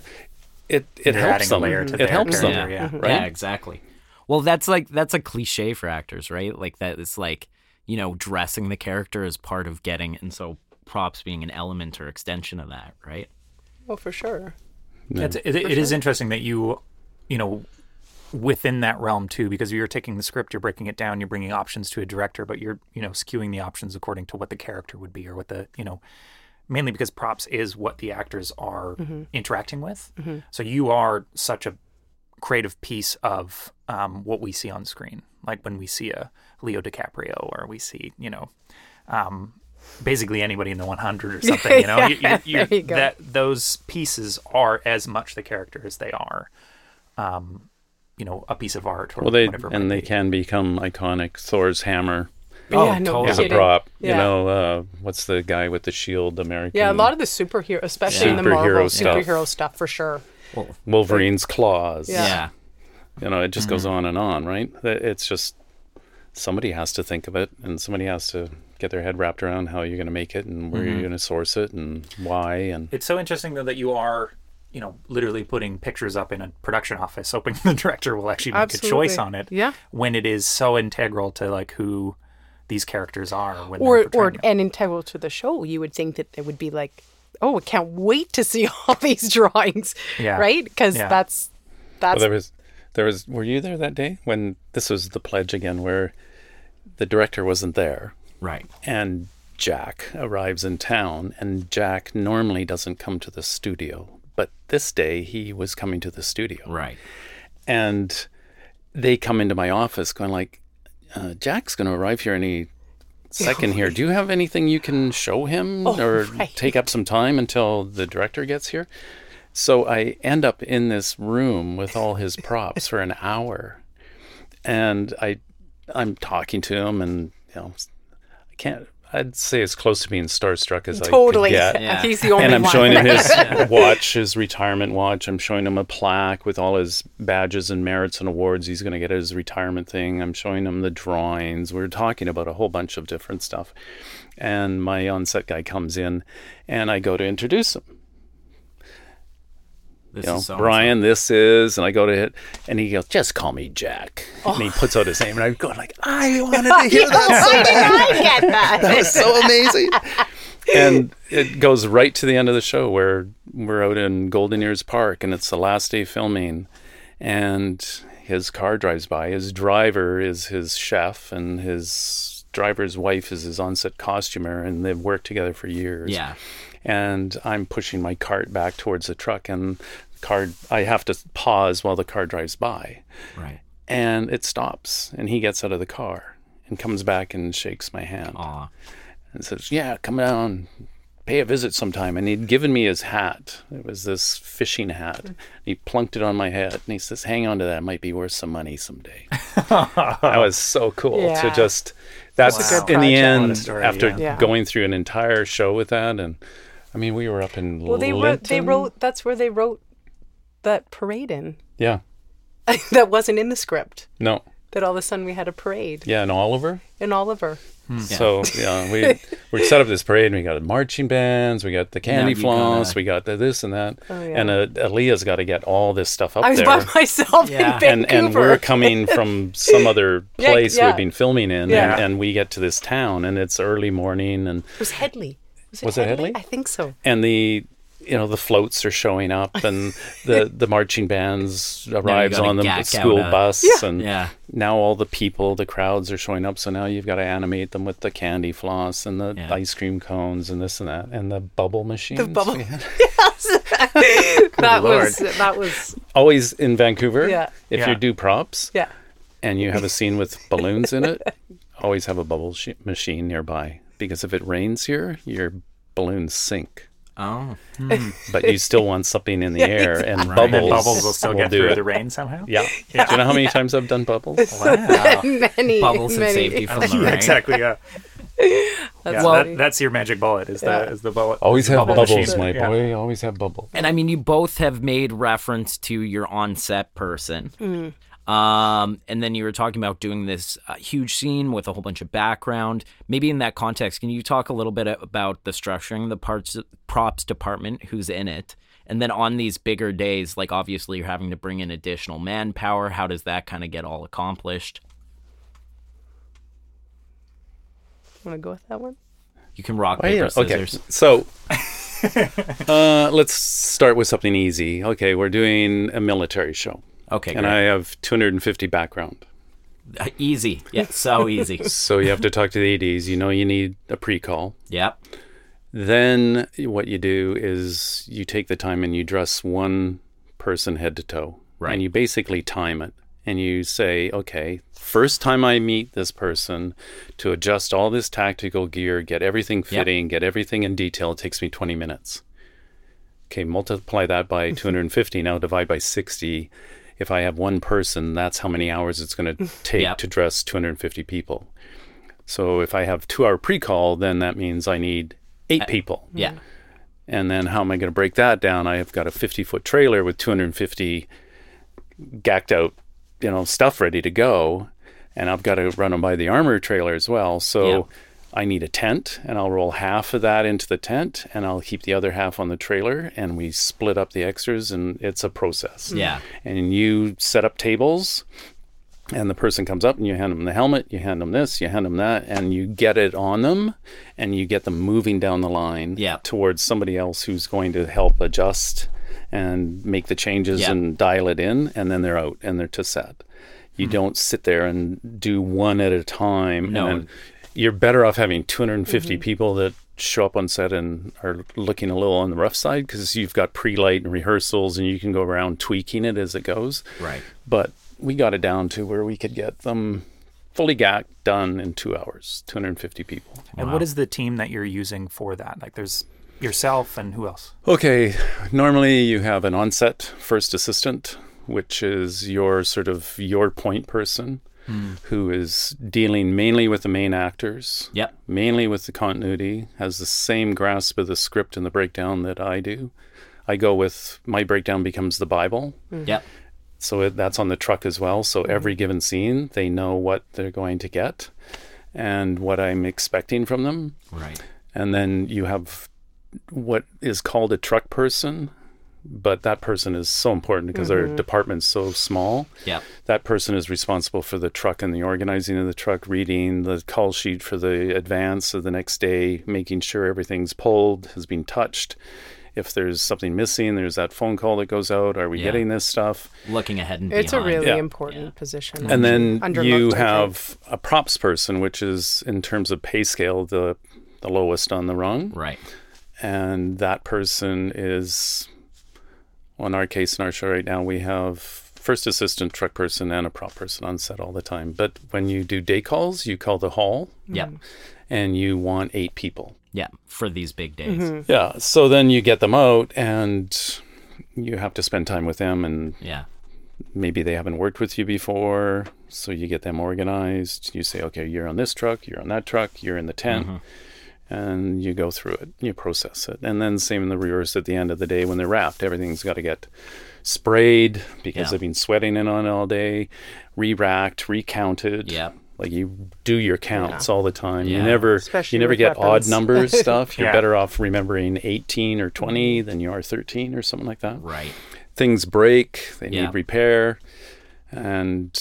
D: it it
F: They're
D: helps them
F: layer to
D: it
F: their
D: helps them
F: character,
B: yeah.
F: yeah.
D: right?
B: Yeah, exactly. Well, that's like that's a cliche for actors, right? Like that it's like, you know, dressing the character is part of getting and so props being an element or extension of that, right?
C: Well, for sure.
F: It's, it, it is interesting that you, you know, within that realm too, because you're taking the script, you're breaking it down, you're bringing options to a director, but you're, you know, skewing the options according to what the character would be or what the, you know, mainly because props is what the actors are interacting with. So you are such a creative piece of um, what we see on screen. Like when we see a Leo DiCaprio or we see, you know, um, basically anybody in the 100 or (laughs) something, you know,
C: Yeah,
F: you, you, you,
C: there you go.
F: that those pieces are as much the character as they are, um, you know, a piece of art or
D: well they
F: whatever.
D: and they
F: be.
D: can become iconic thor's hammer
F: Oh,
C: yeah, no
F: totally.
D: is a
C: kidding.
D: prop you know uh, what's the guy with the shield american
C: Yeah, a lot of the superhero, especially in the Marvel
D: stuff.
C: superhero stuff, for sure.
D: wolverine's claws
C: Yeah.
B: Yeah.
D: you know it just goes
F: Mm-hmm.
D: on and on right it's just somebody has to think of it and somebody has to get their head wrapped around how you're going to make it and where
F: Mm-hmm.
D: you're going to source it and why and
F: It's so interesting though that you are, you know, literally putting pictures up in a production office, hoping (laughs) the director will actually make a choice on it.
C: Yeah.
F: When it is so integral to like who these characters are. When
C: Or, or
F: portraying them.
C: and integral to the show, you would think that it would be like, oh, I can't wait to see (laughs) all these drawings,
F: Yeah.
C: right? Because
F: Yeah.
C: that's
D: well,
C: that's
D: there was there was were you there that day when this was the pledge again where the director wasn't there
B: Right.
D: and Jack arrives in town, and Jack normally doesn't come to the studio, but this day he was coming to the studio,
B: Right.
D: and they come into my office going like, uh, "Jack's going to arrive here any second here. (laughs) Do you have anything you can show him, or
C: right.
D: take up some time until the director gets here?" So I end up in this room with all his props for an hour, and I, I'm talking to him, and you know, can't. I'd say as close to being starstruck as
C: totally.
D: I could get.
B: Yeah.
C: He's the only one
D: And I'm
C: one.
D: showing him his (laughs) watch, his retirement watch. I'm showing him a plaque with all his badges and merits and awards he's going to get at his retirement thing. I'm showing him the drawings. We're talking about a whole bunch of different stuff. And my on-set guy comes in, and I go to introduce him.
B: This
D: You know,
B: is so
D: Brian, this is, and I go to it, and he goes, "Just call me Jack." And
C: Oh.
D: he puts out his name, and I'm going like, "I (laughs) wanted to hear that."
C: Why did I get that? (laughs)
D: That was so amazing. (laughs) and it goes right to the end of the show where we're out in Golden Ears Park and it's the last day filming and his car drives by. His driver is his chef and his driver's wife is his on-set costumer and they've worked together for years.
B: Yeah.
D: And I'm pushing my cart back towards the truck and the car I have to pause while the car drives by
B: Right.
D: and it stops and he gets out of the car and comes back and shakes my hand
B: Aw.
D: and says, "Yeah, come down, pay a visit sometime." And he'd given me his hat. It was this fishing hat. He plunked it on my head, and he says, "Hang on to that. It might be worth some money someday." (laughs) that was so cool to just. That's
C: It's a good
D: in the end
F: story,
D: after
F: yeah.
C: Yeah.
D: going through an entire show with that, and I mean, we were up in
C: Well, they wrote. They wrote. That's where they wrote that parade in.
D: Yeah, (laughs)
C: that wasn't in the script.
D: no,
C: that all of a sudden we had a parade
D: Yeah, in Oliver.
C: in Oliver.
D: So yeah, we we set up this parade. and We got marching bands, we got the candy
B: you
D: floss,
B: gotta-
D: we got the this and that,
C: Oh, yeah.
D: and uh, Aaliyah's got to get all this stuff up
C: I was
D: there.
C: by myself
B: Yeah.
C: in Vancouver.
D: and and we're coming (laughs) from some other
C: Yeah,
D: place
C: yeah.
D: we've been filming in,
C: Yeah.
D: and, and we get to this town, and it's early morning, and
C: it was Hedley. Was it,
D: Was it Hedley?
C: I think so.
D: and the you know the floats are showing up, and (laughs) the the marching bands arrives
B: gotta
D: on the school
B: a-
D: bus, and
B: Yeah.
D: now all the people, the crowds are showing up. So now you've got to animate them with the candy floss and the
B: Yeah.
D: ice cream cones and this and that, and the bubble machines.
C: The bubble.
D: we had. (laughs) (laughs)
C: that
F: Lord.
C: was that was
D: Always in Vancouver.
C: Yeah.
D: If
F: Yeah.
D: you do props,
C: yeah.
D: and you have a scene with balloons in it, always have a bubble sh- machine nearby because if it rains here, your balloons sink.
B: Oh. Hmm.
D: But you still want something in the (laughs) air, and
F: And
D: bubbles,
F: bubbles will still get
D: do
F: through
D: it.
F: the rain somehow.
D: Yeah. (laughs) Do you know how many times I've done bubbles? (laughs)
F: Wow.
C: Many
B: Bubbles and
C: many.
B: safety from the rain.
F: exactly. Yeah.
C: That's
F: yeah that, that's your magic bullet. Is
C: Yeah.
F: the is the bullet?
D: Always have
F: bubble
D: bubbles,
F: machine.
D: my
F: Yeah.
D: boy. Always have bubbles.
B: And I mean, you both have made reference to your on-set person. Mm. Um, and then you were talking about doing this uh, huge scene with a whole bunch of background. Maybe in that context, can you talk a little bit about the structuring, the parts props department, who's in it, and then on these bigger days, like obviously you're having to bring in additional manpower. How does that kind of get all accomplished?
C: Want to go with that one?
B: You can rock
D: Oh, yeah.
B: paper
D: Okay. So (laughs) uh, let's start with something easy. Okay, we're doing a military show,
B: Okay,
D: and I have 250 background.
B: Uh, easy. Yeah, so (laughs) easy.
D: So you have to talk to the ADs. You know you need a pre-call.
B: yep.
D: Then what you do is you take the time and you dress one person head to toe.
B: Right.
D: And you basically time it. And you say, okay, first time I meet this person to adjust all this tactical gear, get everything fitting, get everything in detail, it takes me 20 minutes. Okay, multiply that by (laughs) 250, now divide by 60. If I have one person, that's how many hours it's going (laughs) to take
B: Yep.
D: to dress 250 people. So if I have two hour pre call, then that means I need eight uh, people.
B: Yeah. Mm-hmm.
D: And then how am I going to break that down? I have got a 50 foot trailer with 250 gacked out, you know, stuff ready to go. And I've got to run them by the armor trailer as well. So
B: Yeah.
D: I need a tent and I'll roll half of that into the tent and I'll keep the other half on the trailer and we split up the extras and it's a process.
B: Yeah.
D: And you set up tables and the person comes up and you hand them the helmet, you hand them this, you hand them that, and you get it on them and you get them moving down the line
B: Yeah.
D: towards somebody else who's going to help adjust and make the changes
B: Yeah.
D: and dial it in, and then they're out and they're to set. You mm-hmm. don't sit there and do one at a time.
B: No.
D: And then you're better off having 250 mm-hmm. people that show up on set and are looking a little on the rough side because you've got pre-light and rehearsals and you can go around tweaking it as it goes
B: Right.
D: but we got it down to where we could get them fully gacked done in two hours 250 people
F: And what is the team that you're using for that? Like, there's yourself and who else?
D: okay normally you have an onset first assistant which is your sort of your point person Hmm. who is dealing mainly with the main actors
B: Yep.
D: mainly with the continuity, has the same grasp of the script and the breakdown that I do. I go with my breakdown becomes the Bible. Hmm.
B: Yep.
D: So it, that's on the truck as well. So hmm. every given scene, they know what they're going to get and what I'm expecting from them.
B: Right.
D: And then you have what is called a truck person, but that person is so important because our mm-hmm. department's so small.
B: Yeah.
D: That person is responsible for the truck and the organizing of the truck, reading the call sheet for the advance of the next day, making sure everything's pulled, has been touched. If there's something missing, there's that phone call that goes out. Are we
B: Yeah.
D: getting this stuff?
B: Looking ahead and
C: It's a really
D: Yeah.
C: important
B: Yeah.
C: position.
D: And then
C: Underlooked,
D: you have a props person, which is in terms of pay scale the the lowest on the rung,
B: Right.
D: and that person is, well, in our case in our show right now, we have first assistant, truck person, and a prop person on set all the time. But when you do day calls, you call the hall,
B: Yep.
D: and you want eight people.
B: Yeah. For these big days.
C: Mm-hmm.
D: Yeah, so then you get them out, and you have to spend time with them and
B: Yeah.
D: maybe they haven't worked with you before so you get them organized you say okay you're on this truck you're on that truck you're in the tent and you go through it, you process it, and then same in the reverse at the end of the day when they're wrapped. Everything's got to get sprayed because
B: Yeah.
D: they've been sweating in on all day, re-racked, recounted.
B: Yep.
D: Like you do your counts all the time.
B: Yeah.
D: You never
C: Especially
D: you never
C: with
D: get odd numbers (laughs) stuff. You're
F: Yeah.
D: better off remembering 18 or 20 mm. than you are 13 or something like that
B: Right.
D: things break, they
B: Yeah.
D: need repair, and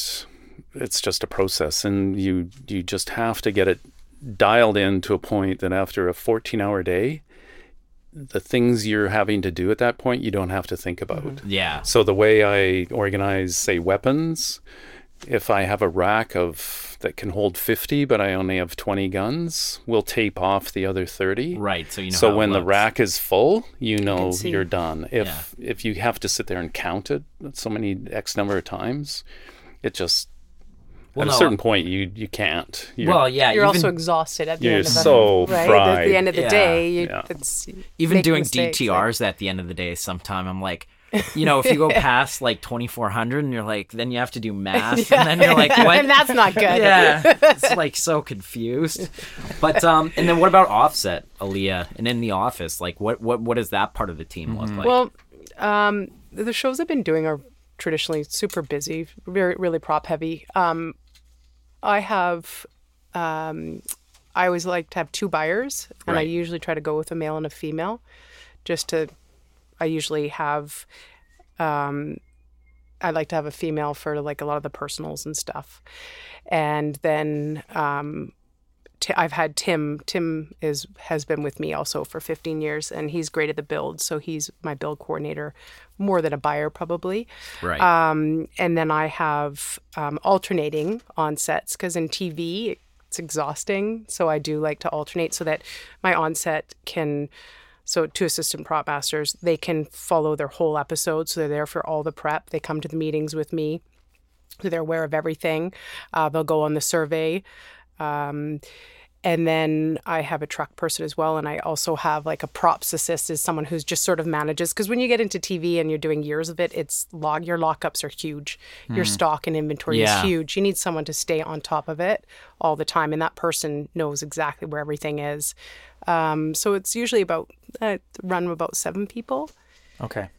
D: it's just a process. And you you just have to get it dialed in to a point that after a 14 hour day, the things you're having to do at that point you don't have to think about. Mm-hmm.
B: Yeah.
D: So the way I organize, say, weapons, if I have a rack of that can hold 50, but I only have 20 guns, we'll tape off the other 30
B: Right. So you know.
D: so
B: how
D: when the rack is full, you know
C: see.
D: you're done. If if you have to sit there and count it so many x number of times, it just
B: Well,
D: at
B: no,
D: a certain point you you can't. You're,
B: Well, yeah.
C: You're
B: even,
C: also exhausted at the
D: You're
C: end of the
D: so (laughs)
C: right? At the end of the
B: Yeah.
C: day, you,
D: Yeah.
C: it's
B: even doing
C: mistakes, like-
B: DTRs at the end of the day, sometime I'm like, you know, if you go (laughs) past like 2400 and you're like, then you have to do math, (laughs) and then you're like, what?
C: and that's not good.
B: yeah, it's like so confused. But um, and then what about Offset, Aaliyah, and in the office, like what what what does that part of the team look like?
C: Well, um, the shows I've been doing are traditionally super busy, very really prop heavy. Um, I have, um, I always like to have two buyers, and I usually try to go with a male and a female, just to. I usually have. Um, I like to have a female for like a lot of the personals and stuff, and then um, Ti- I've had Tim. Tim is has been with me also for 15 years, and he's great at the build. So he's my build coordinator, more than a buyer probably.
B: right.
C: Um, and then I have um, alternating on sets because in TV it's exhausting. So I do like to alternate so that my onset can. So two assistant prop masters, they can follow their whole episode. So they're there for all the prep. They come to the meetings with me. So they're aware of everything. Uh, they'll go on the survey. Um, and then I have a truck person as well. And I also have like a props assist is someone who's just sort of manages. Because when you get into TV and you're doing years of it, it's log, your lockups are huge. Your stock and inventory
B: Yeah.
C: is huge. You need someone to stay on top of it all the time. And that person knows exactly where everything is. Um, so it's usually about, uh, run about seven people.
F: Okay.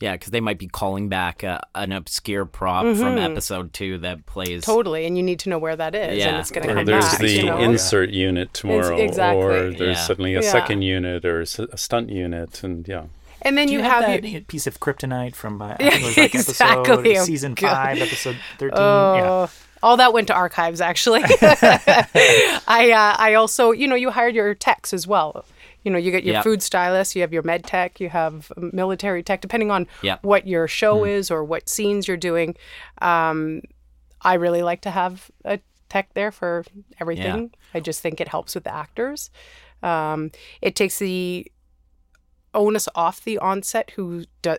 B: Yeah, because they might be calling back uh, an obscure prop from episode two that plays.
C: Totally. And you need to know where that is. And
B: Yeah.
C: it's going to
D: or
C: come
D: there's
C: back.
D: the
C: you know?
D: insert unit tomorrow,
C: exactly.
D: or there's
B: Yeah.
D: suddenly a
C: Yeah.
D: second unit or a stunt unit, and yeah.
C: and then
F: Do
C: you,
F: you have,
C: have,
F: that
C: your-
F: piece of kryptonite from uh, I think it was like
C: exactly.
F: episode
C: Oh,
F: season
C: God.
F: five, episode thirteen?
C: Oh,
F: yeah.
C: all that went to archives actually. (laughs) (laughs) I uh, I also you know you hired your techs as well. You know you get your
B: Yep.
C: food stylist, you have your med tech, you have military tech, depending on
B: Yep.
C: what your show is or what scenes you're doing. Um, I really like to have a tech there for everything. I just think it helps with the actors. Um, it takes the onus off the onset who do-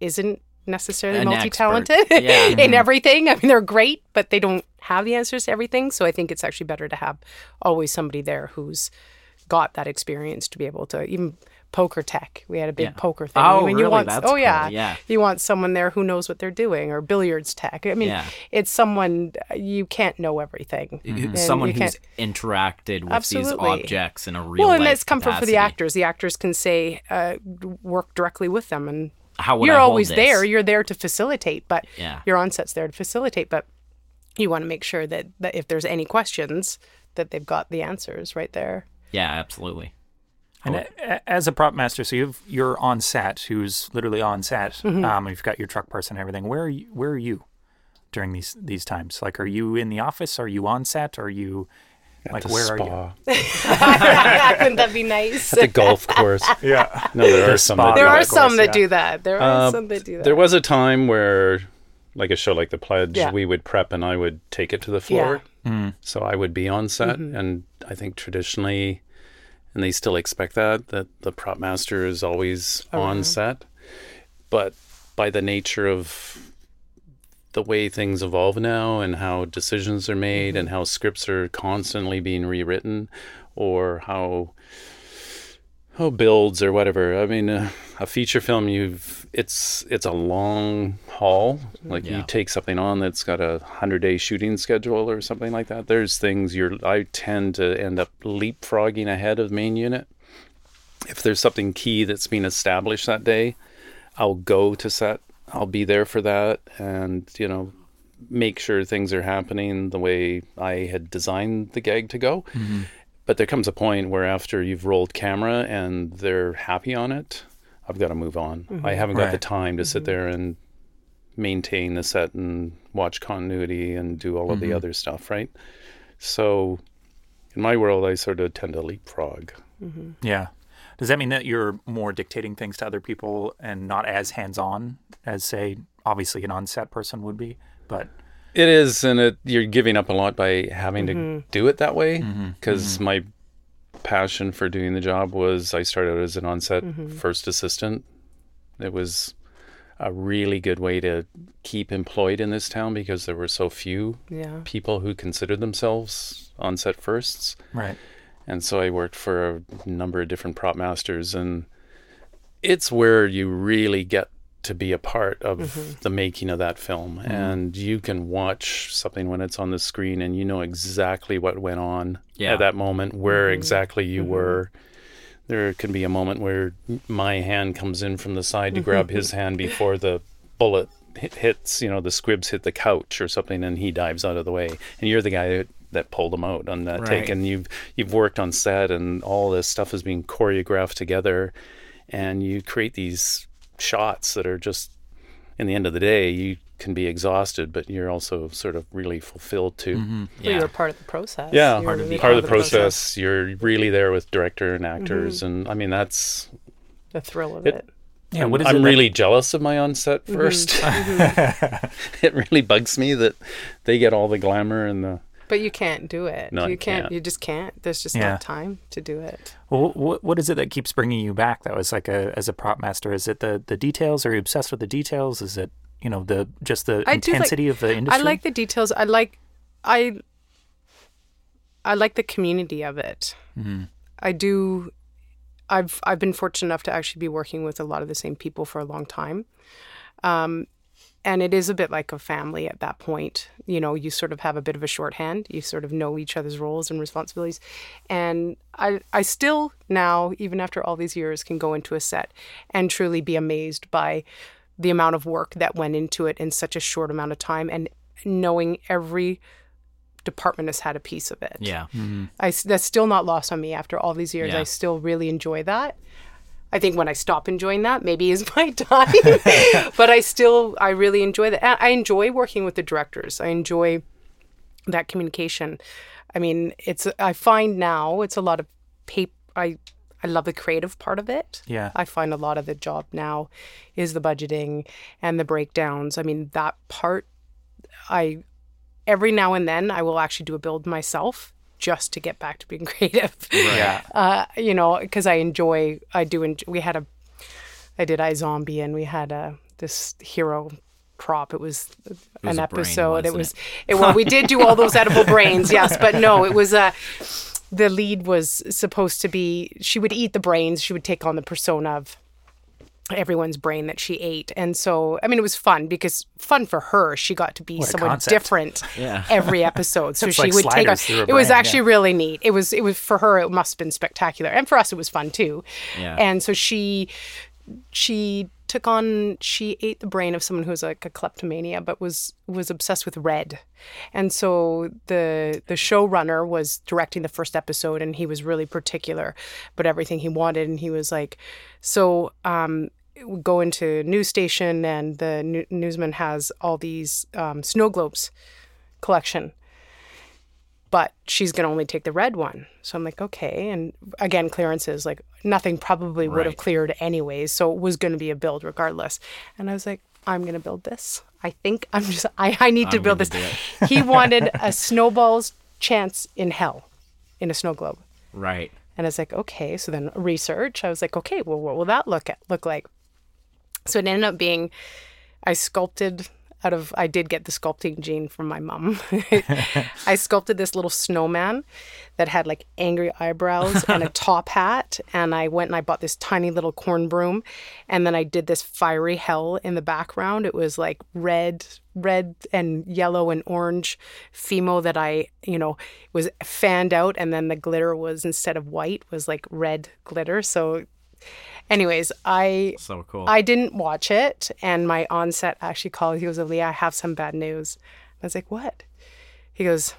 C: isn't necessarily
B: An
C: multi-talented.
B: Yeah. (laughs)
C: in everything. I mean, they're great, but they don't have the answers to everything. So I think it's actually better to have always somebody there who's got that experience to be able to even poker tech. We had a big
B: Yeah.
C: poker thing.
B: Oh,
C: When
B: really?
C: You want,
B: That's
C: oh
B: cool.
C: yeah,
B: Yeah.
C: You want someone there who knows what they're doing, or billiards tech. I mean,
B: Yeah.
C: it's someone you can't know everything. And
B: Someone who's interacted with
C: Absolutely.
B: these objects in a real
C: well, and it's comfort for the actors. The actors can say, uh, work directly with them, and
B: How would
C: you're
B: I hold
C: always
B: this?
C: there. You're there to facilitate, but
B: Yeah.
C: your onset's there to facilitate. But you want to make sure that, that if there's any questions, that they've got the answers right there.
B: Yeah, absolutely.
F: And a- as a prop master, so you've you're on set, who's literally on set.
C: Mm-hmm.
F: Um, you've got your truck person and everything. Where are you? Where are you during these these times? Like, are you in the office? Are you on set? Are you like
D: the
F: where are you?
D: spa, (laughs)
C: Wouldn't that be nice?
D: at the golf course. (laughs)
F: Yeah.
D: No, there are some. that
C: there
D: do
C: are
D: that.
C: some
F: course,
C: that
F: yeah.
C: do that. There are
D: Uh,
C: some that do that.
D: There was a time where, like a show like The Pledge,
C: Yeah.
D: we would prep and I would take it to the floor. So I would be on set,
C: Mm-hmm.
D: and I think traditionally, and they still expect that that the prop master is always oh, on set. But by the nature of the way things evolve now and how decisions are made mm-hmm. and how scripts are constantly being rewritten or how oh builds or whatever. I mean, uh, a feature film you've it's it's a long haul. Like
B: Yeah.
D: you take something on that's got a hundred day shooting schedule or something like that. There's things you're I tend to end up leapfrogging ahead of main unit. If there's something key that's been established that day, I'll go to set. I'll be there for that, and you know, make sure things are happening the way I had designed the gag to go. But there comes a point where after you've rolled camera and they're happy on it, I've got to move on. I mm-hmm. haven't got the time to sit mm-hmm. there and maintain the set and watch continuity and do all of the mm-hmm. other stuff, right? So in my world, I sort of tend to leapfrog.
F: Yeah. Does that mean that you're more dictating things to other people and not as hands-on as, say, obviously an on-set person would be? But
D: It is, and it, you're giving up a lot by having to mm-hmm. do it that way. Mm-hmm. Because mm-hmm. my passion for doing the job was I started as an on-set first assistant. It was a really good way to keep employed in this town because there were so few
C: Yeah.
D: people who considered themselves on-set firsts.
F: right.
D: And so I worked for a number of different prop masters, and it's where you really get to be a part of mm-hmm. the making of that film. Mm-hmm. And you can watch something when it's on the screen, and you know exactly what went on
B: Yeah.
D: at that moment, where mm-hmm. exactly you were. There can be a moment where my hand comes in from the side to grab his hand before the bullet hit, hits, you know, the squibs hit the couch or something, and he dives out of the way. And you're the guy that, that pulled him out on that take. And you've you've worked on set, and all this stuff is being choreographed together, and you create these shots that are just. In the end of the day, you can be exhausted, but you're also sort of really fulfilled too. Mm-hmm.
C: Well,
B: Yeah.
C: you're part of the process.
D: Yeah,
C: You're
D: part,
C: really
D: of the process. You're really there with director and mm-hmm. actors, and I mean that's
C: The thrill of
D: It-
C: it.
F: Yeah. What is
D: I'm
F: it that-
D: really jealous of my on-set mm-hmm. 1st (laughs) it really bugs me that they get all the glamour and the.
C: But you can't do it.
D: No,
C: you
D: you
C: can't,
D: can't.
C: You just can't. There's just
F: Yeah.
C: not time to do it.
F: Well, what, what is it that keeps bringing you back? That was like a as a prop master. Is it the the details? Are you obsessed with the details? Is it you know the just the
C: I do like-
F: intensity of the industry?
C: I like the details. I like, I, I like the community of it. I do. I've I've been fortunate enough to actually be working with a lot of the same people for a long time, um, and it is a bit like a family at that point. You know, you sort of have a bit of a shorthand. You sort of know each other's roles and responsibilities, and I I still now, even after all these years, can go into a set and truly be amazed by the amount of work that went into it in such a short amount of time, and knowing every department has had a piece of it.
B: Yeah. Mm-hmm.
C: I, that's still not lost on me after all these years.
B: Yeah.
C: I still really enjoy that. I think when I stop enjoying that, maybe is (laughs) my time. (laughs) but I still, I really enjoy that. I enjoy working with the directors. I enjoy that communication. I mean, it's. I find now it's a lot of paper. I I love the creative part of it.
F: Yeah.
C: I find a lot of the job now is the budgeting and the breakdowns. I mean, that part. I every now and then I will actually do a build myself just to get back to being (laughs) creative.
F: Yeah.
C: Uh, you know, because I enjoy. I do. Enjoy, we had a. I did iZombie, and we had a this hero prop. It was, an
B: a brain,
C: episode. it
B: wasn't
C: was. It, (laughs) well, we did do all those edible (laughs) brains, yes, but no, it was a. The lead was supposed to be. She would eat the brains. She would take on the persona of everyone's brain that she ate. And so, I mean, it was fun because fun for her. She got to be someone
F: concept.
C: different (laughs)
B: Yeah.
C: every episode. (laughs) So she
F: like
C: would take on. It was actually
F: yeah.
C: really neat. It was. It was for her. It must have been spectacular, and for us, it was fun too.
B: Yeah.
C: And so she, she took on. She ate the brain of someone who was like a kleptomania, but was was obsessed with red. And so the the showrunner was directing the first episode, and he was really particular about everything he wanted, and he was like, so. um go into news station and the new- newsman has all these um, snow globes collection but she's going to only take the red one so i'm like okay and again clearances like nothing probably would have cleared anyways so it was going to be a build regardless and i was like i'm going to build this i think i'm just i, I need to
B: I'm
C: build this (laughs) he wanted a (laughs) snowball's chance in hell in a snow globe
B: Right.
C: and I was like, okay. So then research. I was like, okay, well, what will that look at, look like? So it ended up being, I sculpted out of I did get the sculpting gene from my mom. (laughs) I sculpted this little snowman that had like angry eyebrows and a (laughs) top hat and I went and I bought this tiny little corn broom and then I did this fiery hell in the background. It was like red red and yellow and orange Fimo that I, you know, was fanned out and then the glitter was instead of white was like red glitter. So anyways, I
B: So cool.
C: I didn't watch it, and my onset actually called. He goes, "Leah, I have some bad news." I was like, "What?" He goes,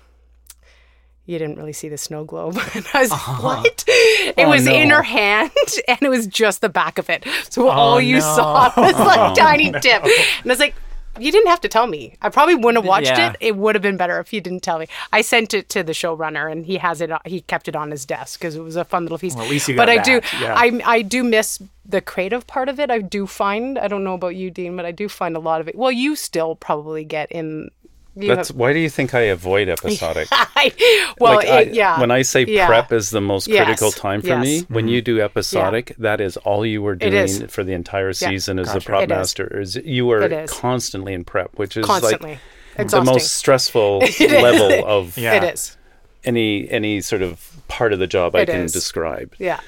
C: "You didn't really see the snow globe." (laughs) And I was like, uh-huh. "What?" It oh, was in her hand, (laughs) and it was just the back of it. So oh, all you saw (laughs) was like oh, tiny tip, and I was like. You didn't have to tell me. I probably wouldn't have watched
B: Yeah.
C: it. It would have been better if you didn't tell me. I sent it to the showrunner, and he has it. Uh, he kept it on his desk because it was a fun little piece.
F: Well, at least you
C: but
F: got
C: I do.
F: yeah.
C: I I do miss the creative part of it. I do find. I don't know about you, Dean, but I do find a lot of it. Well, you still probably get in. You
D: That's
C: have,
D: why do you think I avoid episodic? (laughs)
C: well,
D: like I,
C: it, yeah.
D: When I say
C: Yeah.
D: prep is the most
C: Yes.
D: critical time for me,
C: Yes.
D: when you do mm-hmm. episodic, that is all you were doing for the entire season as a
F: Gotcha.
D: prop
C: It is.
D: master. Is you are
C: It is.
D: constantly in prep, which is
C: constantly
D: like
C: exhausting.
D: the most stressful (laughs) level of
F: Yeah. (laughs)
C: It is.
D: any any sort of part of the job I can
C: is.
D: describe.
C: Yeah.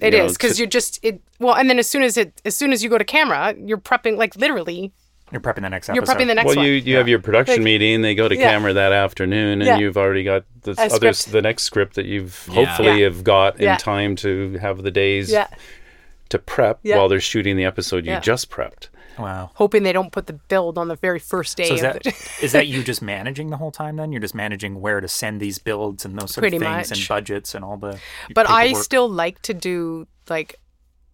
C: It
D: You
C: is because you're just it. Well, and then as soon as it, as soon as you go to camera, you're prepping like literally.
F: You're prepping the next
C: You're prepping the next
D: Well,
C: one.
D: you you have your production
C: Like-
D: meeting. They go to
C: Yeah.
D: camera that afternoon, and
C: Yeah.
D: you've already got the
C: A
D: other
C: script.
D: the next script that you've
B: Yeah.
D: hopefully
C: Yeah.
D: have got in time to have the days
C: yeah.
D: to prep
C: Yeah.
D: while they're shooting the episode you
C: Yeah.
D: just prepped.
F: Wow.
C: Hoping they don't put the build on the very first day
F: So is
C: of
F: that
C: it.
F: is that you (laughs) just managing the whole time? Then you're just managing where to send these builds and those sort
C: Pretty
F: of things and budgets and all the.
C: but I still like to do like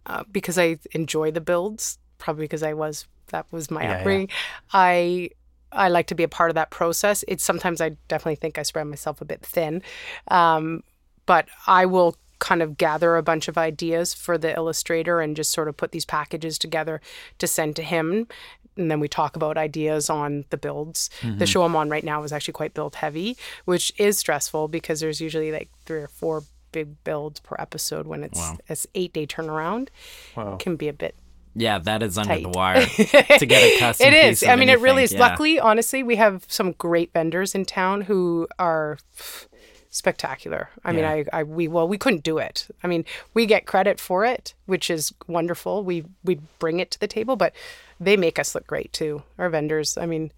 C: uh, because I enjoy the builds. Probably because I was that was my
F: Yeah, yeah.
C: upbringing. I I like to be a part of that process. It's sometimes I definitely think I spread myself a bit thin, um, but I will kind of gather a bunch of ideas for the illustrator and just sort of put these packages together to send to him. And then we talk about ideas on the builds.
F: Mm-hmm.
C: The show I'm on right now is actually quite build heavy, which is stressful because there's usually like three or four big builds per episode when it's it's eight day turnaround.
F: Wow.
C: Can be a bit
B: yeah, that is under the wire to get a (laughs) custom.
C: it is. I mean, it really is.
B: yeah.
C: Luckily, honestly, we have some great vendors in town who are spectacular. I mean, I, I, we, well, we couldn't do it. I mean, we get credit for it, which is wonderful. We, we bring it to the table, but they make us look great too. Our vendors. I mean,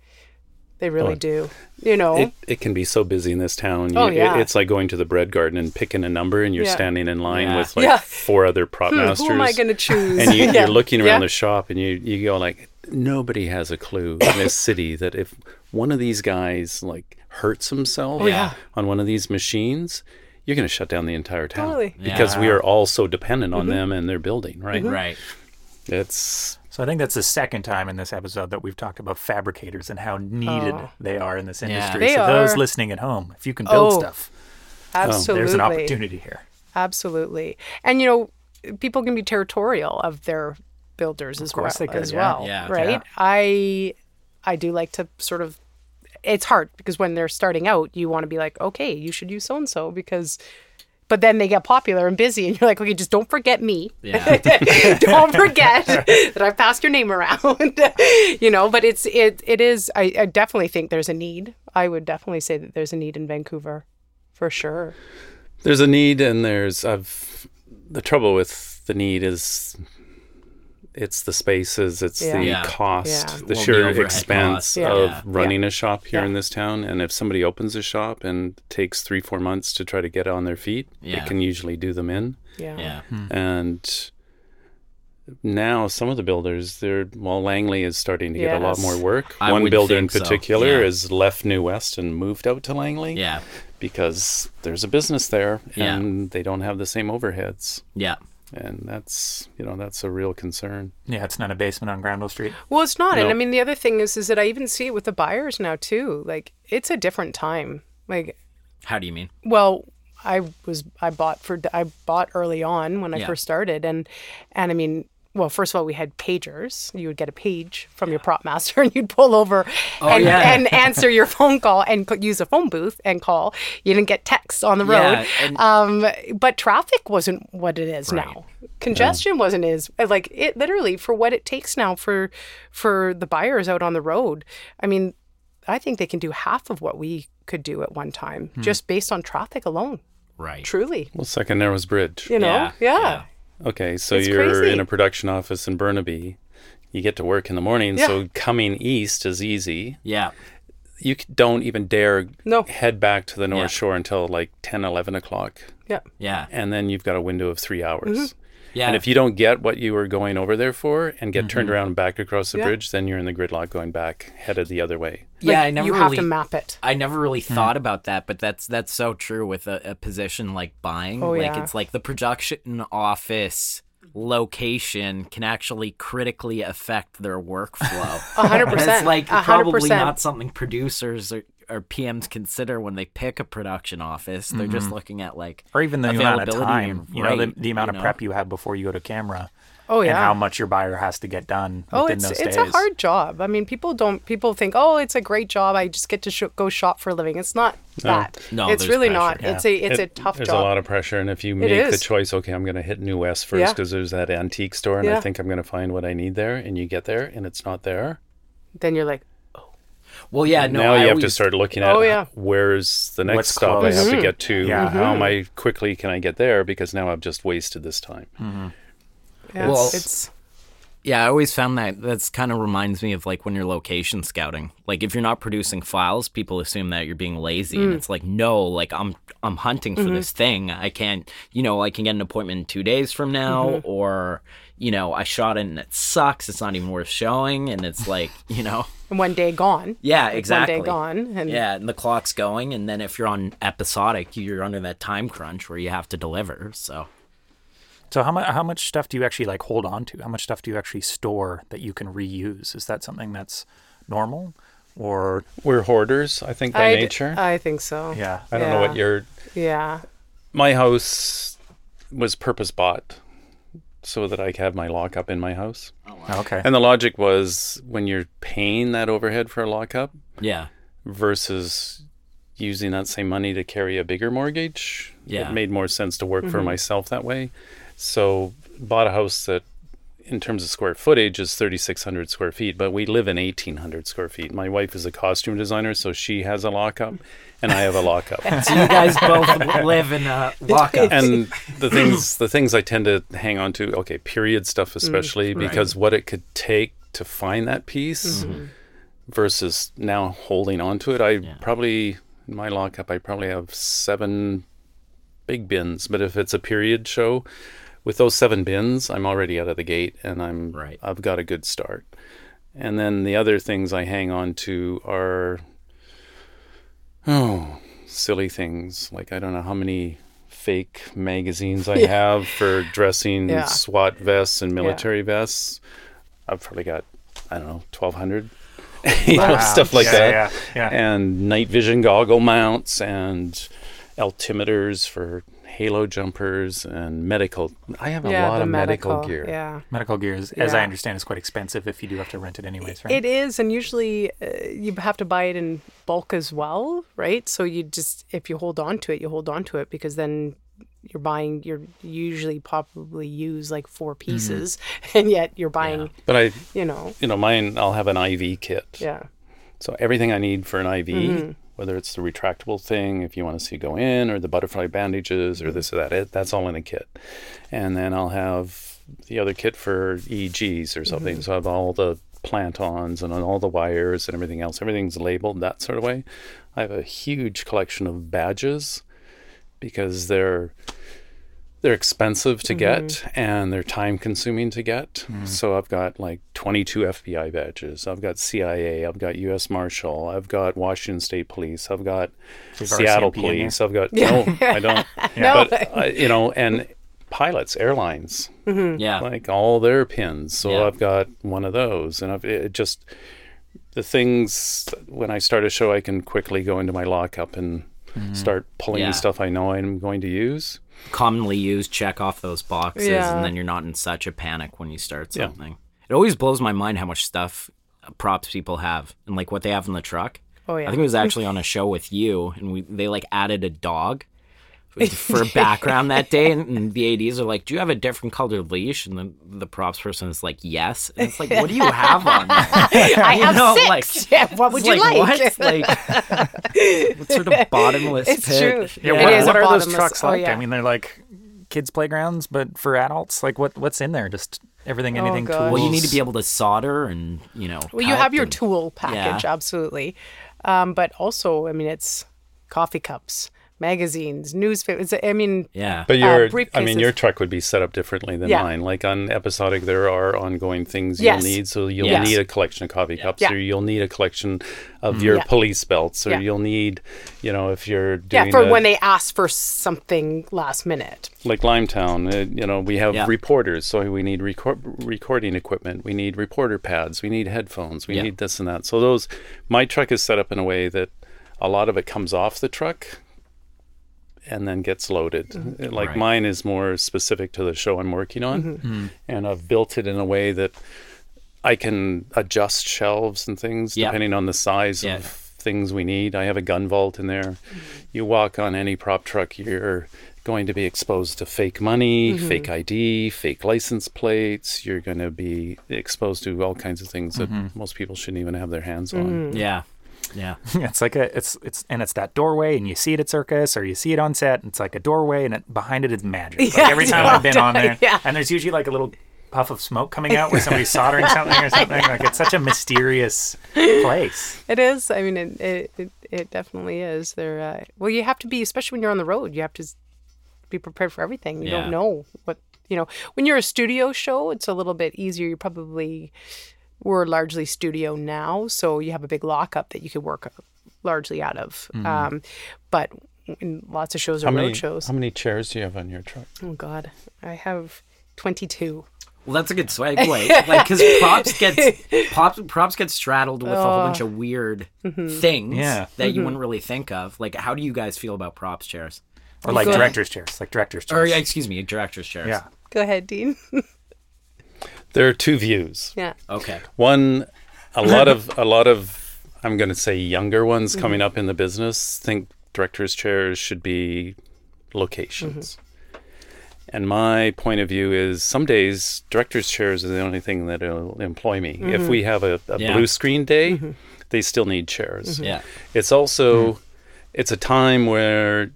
C: they really do. You know,
D: It, it can be so busy in this town. You,
C: Oh,
D: it-
C: yeah.
D: it's like going to the bread garden and picking a number, and you're
C: Yeah.
D: standing in line
B: Yeah.
D: with like
C: Yeah.
D: four other prop
C: Hmm,
D: masters.
C: who am I going to choose?
D: and you, (laughs)
C: Yeah.
D: you're looking around
C: Yeah.
D: the shop, and you you go like, nobody has a clue in this (coughs) city that if one of these guys like hurts himself
C: Oh, yeah.
D: on one of these machines. You're going to shut down the entire town
C: Totally. Mm-hmm.
D: because we are all so dependent on them and their building, right?
B: Right.
D: It's
F: So I think that's the second time in this episode that we've talked about fabricators and how needed
C: Oh.
F: they are in this industry. Yeah.
C: They
F: so those
C: are.
F: listening at home, if you can build
C: Oh,
F: stuff,
C: absolutely.
F: there's an opportunity here.
C: Absolutely. And you know, people can be territorial of their builders as well
F: course they could,
C: as
F: yeah.
C: well.
B: Yeah.
C: Right?
F: Yeah.
C: I I do like to sort of it's hard because when they're starting out, you want to be like, okay, you should use so and so because but then they get popular and busy and you're like, okay, just don't forget me.
B: Yeah. (laughs)
C: don't forget (laughs) that I've passed your name around. (laughs) you know, but it's it it is I, I definitely think there's a need. I would definitely say that there's a need in Vancouver for sure.
D: there's a need and there's I've the trouble with the need is it's the spaces, it's
C: Yeah.
D: the
B: Yeah.
D: cost,
C: Yeah.
D: the
B: Well,
D: sheer
B: overhead
D: expense.
C: Yeah.
D: of
B: Yeah.
D: running a shop here
C: Yeah.
D: in this town. And if somebody opens a shop and takes three, four months to try to get on their feet,
B: Yeah.
D: it can usually do them in.
C: Yeah.
B: Yeah. Hmm.
D: And now some of the builders, they're well, Langley is starting to get a lot more work.
B: I
D: One builder in
B: think so,
D: particular
B: yeah.
D: has left New West and moved out to Langley
B: Yeah.
D: because there's a business there
B: Yeah.
D: and they don't have the same overheads.
B: Yeah.
D: And that's, you know, that's a real concern.
F: Yeah, it's not a basement on Granville Street.
C: Well, it's not. And I mean, the other thing is, is that I even see it with the buyers now too. Like, it's a different time. Like,
B: How do you mean?
C: well, I was I bought for I bought early on when I
B: Yeah.
C: first started, and and I mean. Well, first of all, we had pagers. You would get a page from your prop master, (laughs) and you'd pull over and,
B: Oh, yeah.
C: and answer your phone call and co- use a phone booth and call. You didn't get texts on the road.
B: Yeah, and-
C: um, but traffic wasn't what it is now congestion wasn't as like it literally for what it takes now for for the buyers out on the road. I mean, I think they can do half of what we could do at one time just based on traffic alone.
B: Right.
C: Truly,
D: Well, Second Narrows Bridge.
C: you know,
B: Yeah,
C: yeah,
B: yeah.
D: Okay, so
C: It's
D: you're
C: crazy.
D: in a production office in Burnaby. You get to work in the morning,
C: Yeah.
D: so coming east is easy.
B: Yeah.
D: You don't even dare
C: No.
D: head back to the North
B: Yeah.
D: Shore until like 10, 11 o'clock.
C: yeah.
B: Yeah.
D: And then you've got a window of three hours.
C: Mm-hmm.
B: Yeah.
D: And if you don't get what you were going over there for and get turned mm-hmm. around and back across the
C: Yeah.
D: bridge, then you're in the gridlock going back, headed the other way.
B: yeah,
C: Like,
B: I never
C: you
B: really
C: have to map it.
B: I never really hmm. thought about that, but that's that's so true with a, a position like buying.
C: Oh,
B: like
C: yeah.
B: it's like the production office location can actually critically affect their workflow. (laughs)
C: A hundred
B: And it's
C: percent.
B: like
C: A hundred
B: probably not something producers or, or PMs consider when they pick a production office. They're just mm-hmm. looking at like
F: or even the amount of time,
B: and
F: you know, the, the amount of
B: know?
F: prep you have before you go to camera.
C: Oh yeah, and
F: how much your buyer has to get done
C: Oh,
F: within
C: it's
F: those
C: it's
F: days.
C: a hard job. I mean, people don't people think, oh, it's a great job. I just get to sh- go shop for a living. It's not that.
B: No,
C: it's really
B: pressure,
C: not.
F: yeah.
C: It's a it's a
D: It-
C: tough
D: There's
C: job.
D: a lot of pressure, and if you make the choice, okay, I'm going to hit New West first
C: Yeah.
D: because there's that antique store, and I think I'm going to find what I need there, and you get there and it's not there.
C: then you're like,
B: Well, yeah, no.
D: now
B: I
D: you have to start looking at
C: Oh, yeah.
D: where's the next
F: What's
D: stop I have
F: close.
D: to get to.
F: Yeah.
D: How am I quickly can I get there? Because now I've just wasted this time.
C: yeah,
B: Well-
C: it's
B: Yeah, I always found that that's kind of reminds me of like when you're location scouting. Like if you're not producing files, people assume that you're being lazy,
C: Mm.
B: and it's like no, like I'm I'm hunting for
C: Mm-hmm.
B: this thing. I can't, you know, I can get an appointment two days from now,
C: Mm-hmm.
B: or you know, I shot it and it sucks. It's not even worth showing, and it's like you know, (laughs)
C: one day gone.
B: yeah,
C: Like,
B: exactly.
C: One day gone, and
B: Yeah, and the clock's going, and then if you're on episodic, you're under that time crunch where you have to deliver. So
F: So how much how much stuff do you actually like hold on to? How much stuff do you actually store that you can reuse? Is that something that's normal, or
D: We're hoarders, I think, by
C: I d-
D: nature.
C: I think so.
F: yeah?
D: I don't know what
C: yeah.
D: your
C: Yeah.
D: my house was purpose bought so that I could have my lockup in my house.
F: Oh, okay.
D: And the logic was when you're paying that overhead for a lockup
B: yeah,
D: versus using that same money to carry a bigger mortgage,
B: Yeah.
D: it made more sense to work for mm-hmm. myself that way. So bought a house that in terms of square footage is 3600 square feet but we live in 1800 square feet my wife is a costume designer so she has a lockup and i have a lockup (laughs)
B: so you guys both live in a lockup.
D: and the things the things I tend to hang on to, okay, period stuff mm, especially because what it could take to find that piece mm-hmm. versus now holding on to it. I probably in my lockup I probably have seven big bins, but if it's a period show with those seven bins, I'm already out of the gate and I'm
B: Right.
D: I've got a good start. And then the other things I hang on to are oh, silly things. Like I don't know how many fake magazines I have for dressing
C: Yeah.
D: SWAT vests and military vests. I've probably got I don't know, twelve hundred. (laughs) you know, stuff like
F: Yeah,
D: that.
F: yeah, yeah.
D: And night vision goggle mounts and altimeters for halo jumpers and medical. I have a
C: yeah,
D: lot of medical, gear.
C: Yeah.
F: Medical gear, is, as I understand, is quite expensive if you do have to rent it anyways, right?
C: It is, and usually uh, you have to buy it in bulk as well, right? So you just, if you hold on to it, you hold on to it because then you're buying, you're usually probably use like four pieces, (laughs) and yet you're buying,
D: But I,
C: you know,
D: you know, mine. I'll have an IV kit.
C: yeah.
D: So everything I need for an IV,
C: Mm-hmm.
D: Whether it's the retractable thing, if you want to see go in, or the butterfly bandages, or this or that, it, that's all in a kit. And then I'll have the other kit for EEGs or something.
C: Mm-hmm.
D: So I have all the plant-ons and all the wires and everything else. Everything's labeled that sort of way. I have a huge collection of badges because they're they're expensive to get mm-hmm. and they're time consuming to get. So I've got like 22 FBI badges. I've got CIA. I've got U.S. Marshal. I've got Washington State Police. I've got
F: You've
D: Seattle
F: RCMP?
D: Police. I've got (laughs) no, I don't. (laughs)
C: No.
D: But I, you know, and pilots, airlines, mm-hmm.
B: yeah,
D: like all their pins. So
B: Yeah.
D: I've got one of those, and I've it just the things when I start a show, I can quickly go into my lockup and start pulling
B: Yeah.
D: stuff I know I'm going to use.
B: Commonly used. Check off those boxes,
C: Yeah.
B: and then you're not in such a panic when you start
D: Yeah.
B: something. It always blows my mind how much stuff uh, props people have and like what they have in the truck.
C: Oh, yeah.
B: I think it was (laughs) actually on a show with you, and we they like added a dog for background that day, and, and the ads are like, "Do you have a different colored leash?" And then the props person is like, "Yes." And it's like, "What do you have on?" (laughs)
C: I (laughs)
B: You
C: have
B: know,
C: six.
B: like-
C: yeah, what would you like?
B: What? Like, (laughs) what sort of bottomless
C: It's
B: pit?
C: true.
A: Yeah,
C: It
A: what,
C: is a
A: what are those
C: bottomless-
A: trucks
C: oh,
A: like?
C: yeah.
A: I mean, they're like kids' playgrounds, but for adults. Like, what what's in there? Just everything,
C: Oh,
A: anything.
C: gosh.
A: tools.
B: Well, you need to be able to solder and you know.
C: Well, you have your
B: and-
C: tool package,
B: Yeah.
C: absolutely. Um, but also, I mean, it's coffee cups, magazines, newspapers. I mean,
B: Yeah.
D: But your, I mean, your truck would be set up differently than
C: Yeah.
D: mine. Like on episodic, there are ongoing things
C: Yes.
D: you'll need. So you'll
B: Yes.
D: need a collection of coffee cups,
C: Yeah.
D: or you'll need a collection of your
C: Yeah.
D: police belts, or
C: Yeah.
D: you'll need, you know, if you're
C: yeah,
D: doing
C: for
D: a-
C: when they ask for something last minute.
D: like Limetown, uh, you know, we have
B: Yeah.
D: reporters, so we need record- recording equipment, we need reporter pads, we need headphones, we
B: Yeah.
D: need this and that. So those, my truck is set up in a way that a lot of it comes off the truck and then gets loaded.
C: Mm-hmm.
D: Uh, Like
B: Right.
D: mine is more specific to the show I'm working on,
C: Mm-hmm.
D: and I've built it in a way that I can adjust shelves and things
B: Yeah.
D: depending on the size
B: Yeah.
D: of things we need. I have a gun vault in there. You walk on any prop truck, you're going to be exposed to fake money, fake ID, fake license plates. You're going to be exposed to all kinds of things that most people shouldn't even have their hands on.
B: Yeah. Yeah. (laughs)
A: it's like a it's it's and it's that doorway, and you see it at circus or you see it on set. And it's like a doorway, and it, behind it is magic. Like
C: Yeah,
A: every time I've been on there, (laughs)
C: yeah.
A: and there's usually like a little puff of smoke coming out where somebody's soldering (laughs) something or something. Like it's such a mysterious place.
C: It is. I mean, it it, it, it definitely is. There. Uh, well, you have to be, especially when you're on the road. You have to be prepared for everything. You
B: Yeah.
C: don't know what you know. When you're a studio show, it's a little bit easier. You probably we're largely studio now, so you have a big lockup that you could work largely out of. Mm-hmm. Um, but in lots of shows are
D: How
C: road
D: many,
C: shows.
D: how many chairs do you have on your truck?
C: oh God, I have twenty two.
B: Well, that's a good segue, like because props gets (laughs) props props get straddled with a whole bunch of oh. weird mm-hmm. things
A: Yeah.
B: that you mm-hmm. wouldn't really think of. Like, how do you guys feel about props chairs?
A: Or like
C: Good.
A: director's chairs, like director's chairs.
B: Or
A: chairs.
B: excuse me, director's chairs.
A: yeah.
C: Go ahead, Dean. (laughs)
D: There are two views.
C: yeah.
B: Okay.
D: One, a (laughs) lot of a lot of I'm going to say younger ones mm-hmm. coming up in the business think directors' chairs should be locations. Mm-hmm. And my point of view is some days directors' chairs are the only thing that'll employ me. If mm-hmm. we have a, a
B: Yeah.
D: blue screen day, they still need chairs.
B: Yeah.
D: It's also it's a time where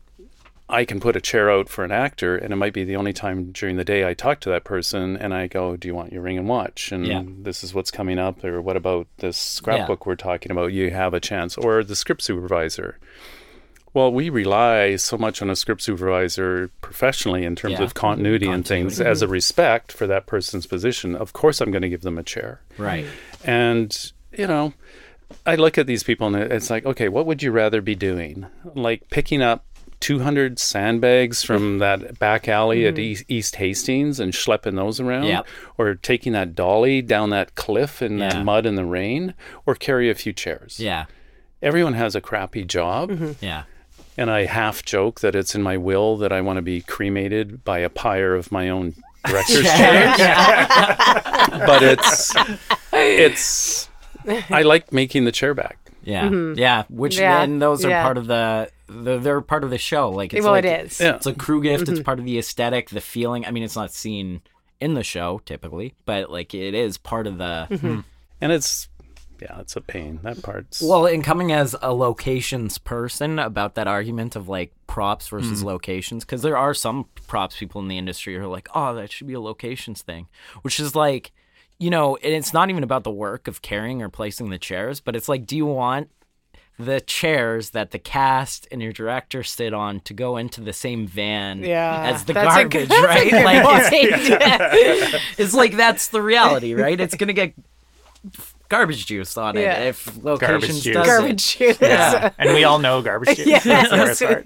D: I can put a chair out for an actor, and it might be the only time during the day I talk to that person, and I go, "Do you want your ring and watch?" And
B: Yeah.
D: this is what's coming up, or what about this scrapbook we're talking about? You have a chance, or the script supervisor. Well, we rely so much on a script supervisor professionally in terms
B: Yeah.
D: of continuity, and things as a respect for that person's position. Of course, I'm going to give them a chair.
B: Right.
D: And, you know, I look at these people and it's like, okay, what would you rather be doing? Like picking up 200 sandbags from mm-hmm. that back alley at mm-hmm. East, East Hastings and schlepping those around?
B: Yep.
D: Or taking that dolly down that cliff in
B: Yeah.
D: that mud and the rain? Or carry a few chairs?
B: Yeah.
D: Everyone has a crappy job. Mm-hmm.
B: Yeah.
D: And I half joke that it's in my will that I want to be cremated by a pyre of my own director's (laughs) chair. but it's it's I like making the chair back.
B: Yeah. Yeah. Which
C: Mm-hmm. Yeah.
B: and those are
C: Yeah.
B: part of the, the they're part of the show. Like it's
C: well,
B: like,
C: it is.
D: Yeah.
B: It's a crew gift.
C: Mm-hmm.
B: It's part of the aesthetic, the feeling. I mean, it's not seen in the show typically, but like it is part of the.
C: Mm-hmm.
D: And it's yeah, it's a pain. That part's
B: Well, in coming as a locations person about that argument of like props versus locations, because there are some props people in the industry who are like, oh, that should be a locations thing, which is like, you know, and it's not even about the work of carrying or placing the chairs, but it's like, do you want the chairs that the cast and your director sit on to go into the same van
C: Yeah,
B: as the
C: that's
B: garbage,
C: good-
B: right?
C: good
B: like
C: point.
B: it's, (laughs) it's like that's the reality, right? It's gonna get garbage juice on it if locations
A: juice.
B: does it.
C: Garbage juice.
A: yeah, and we all know garbage. juice. (laughs)
C: Yes.
A: That's the worst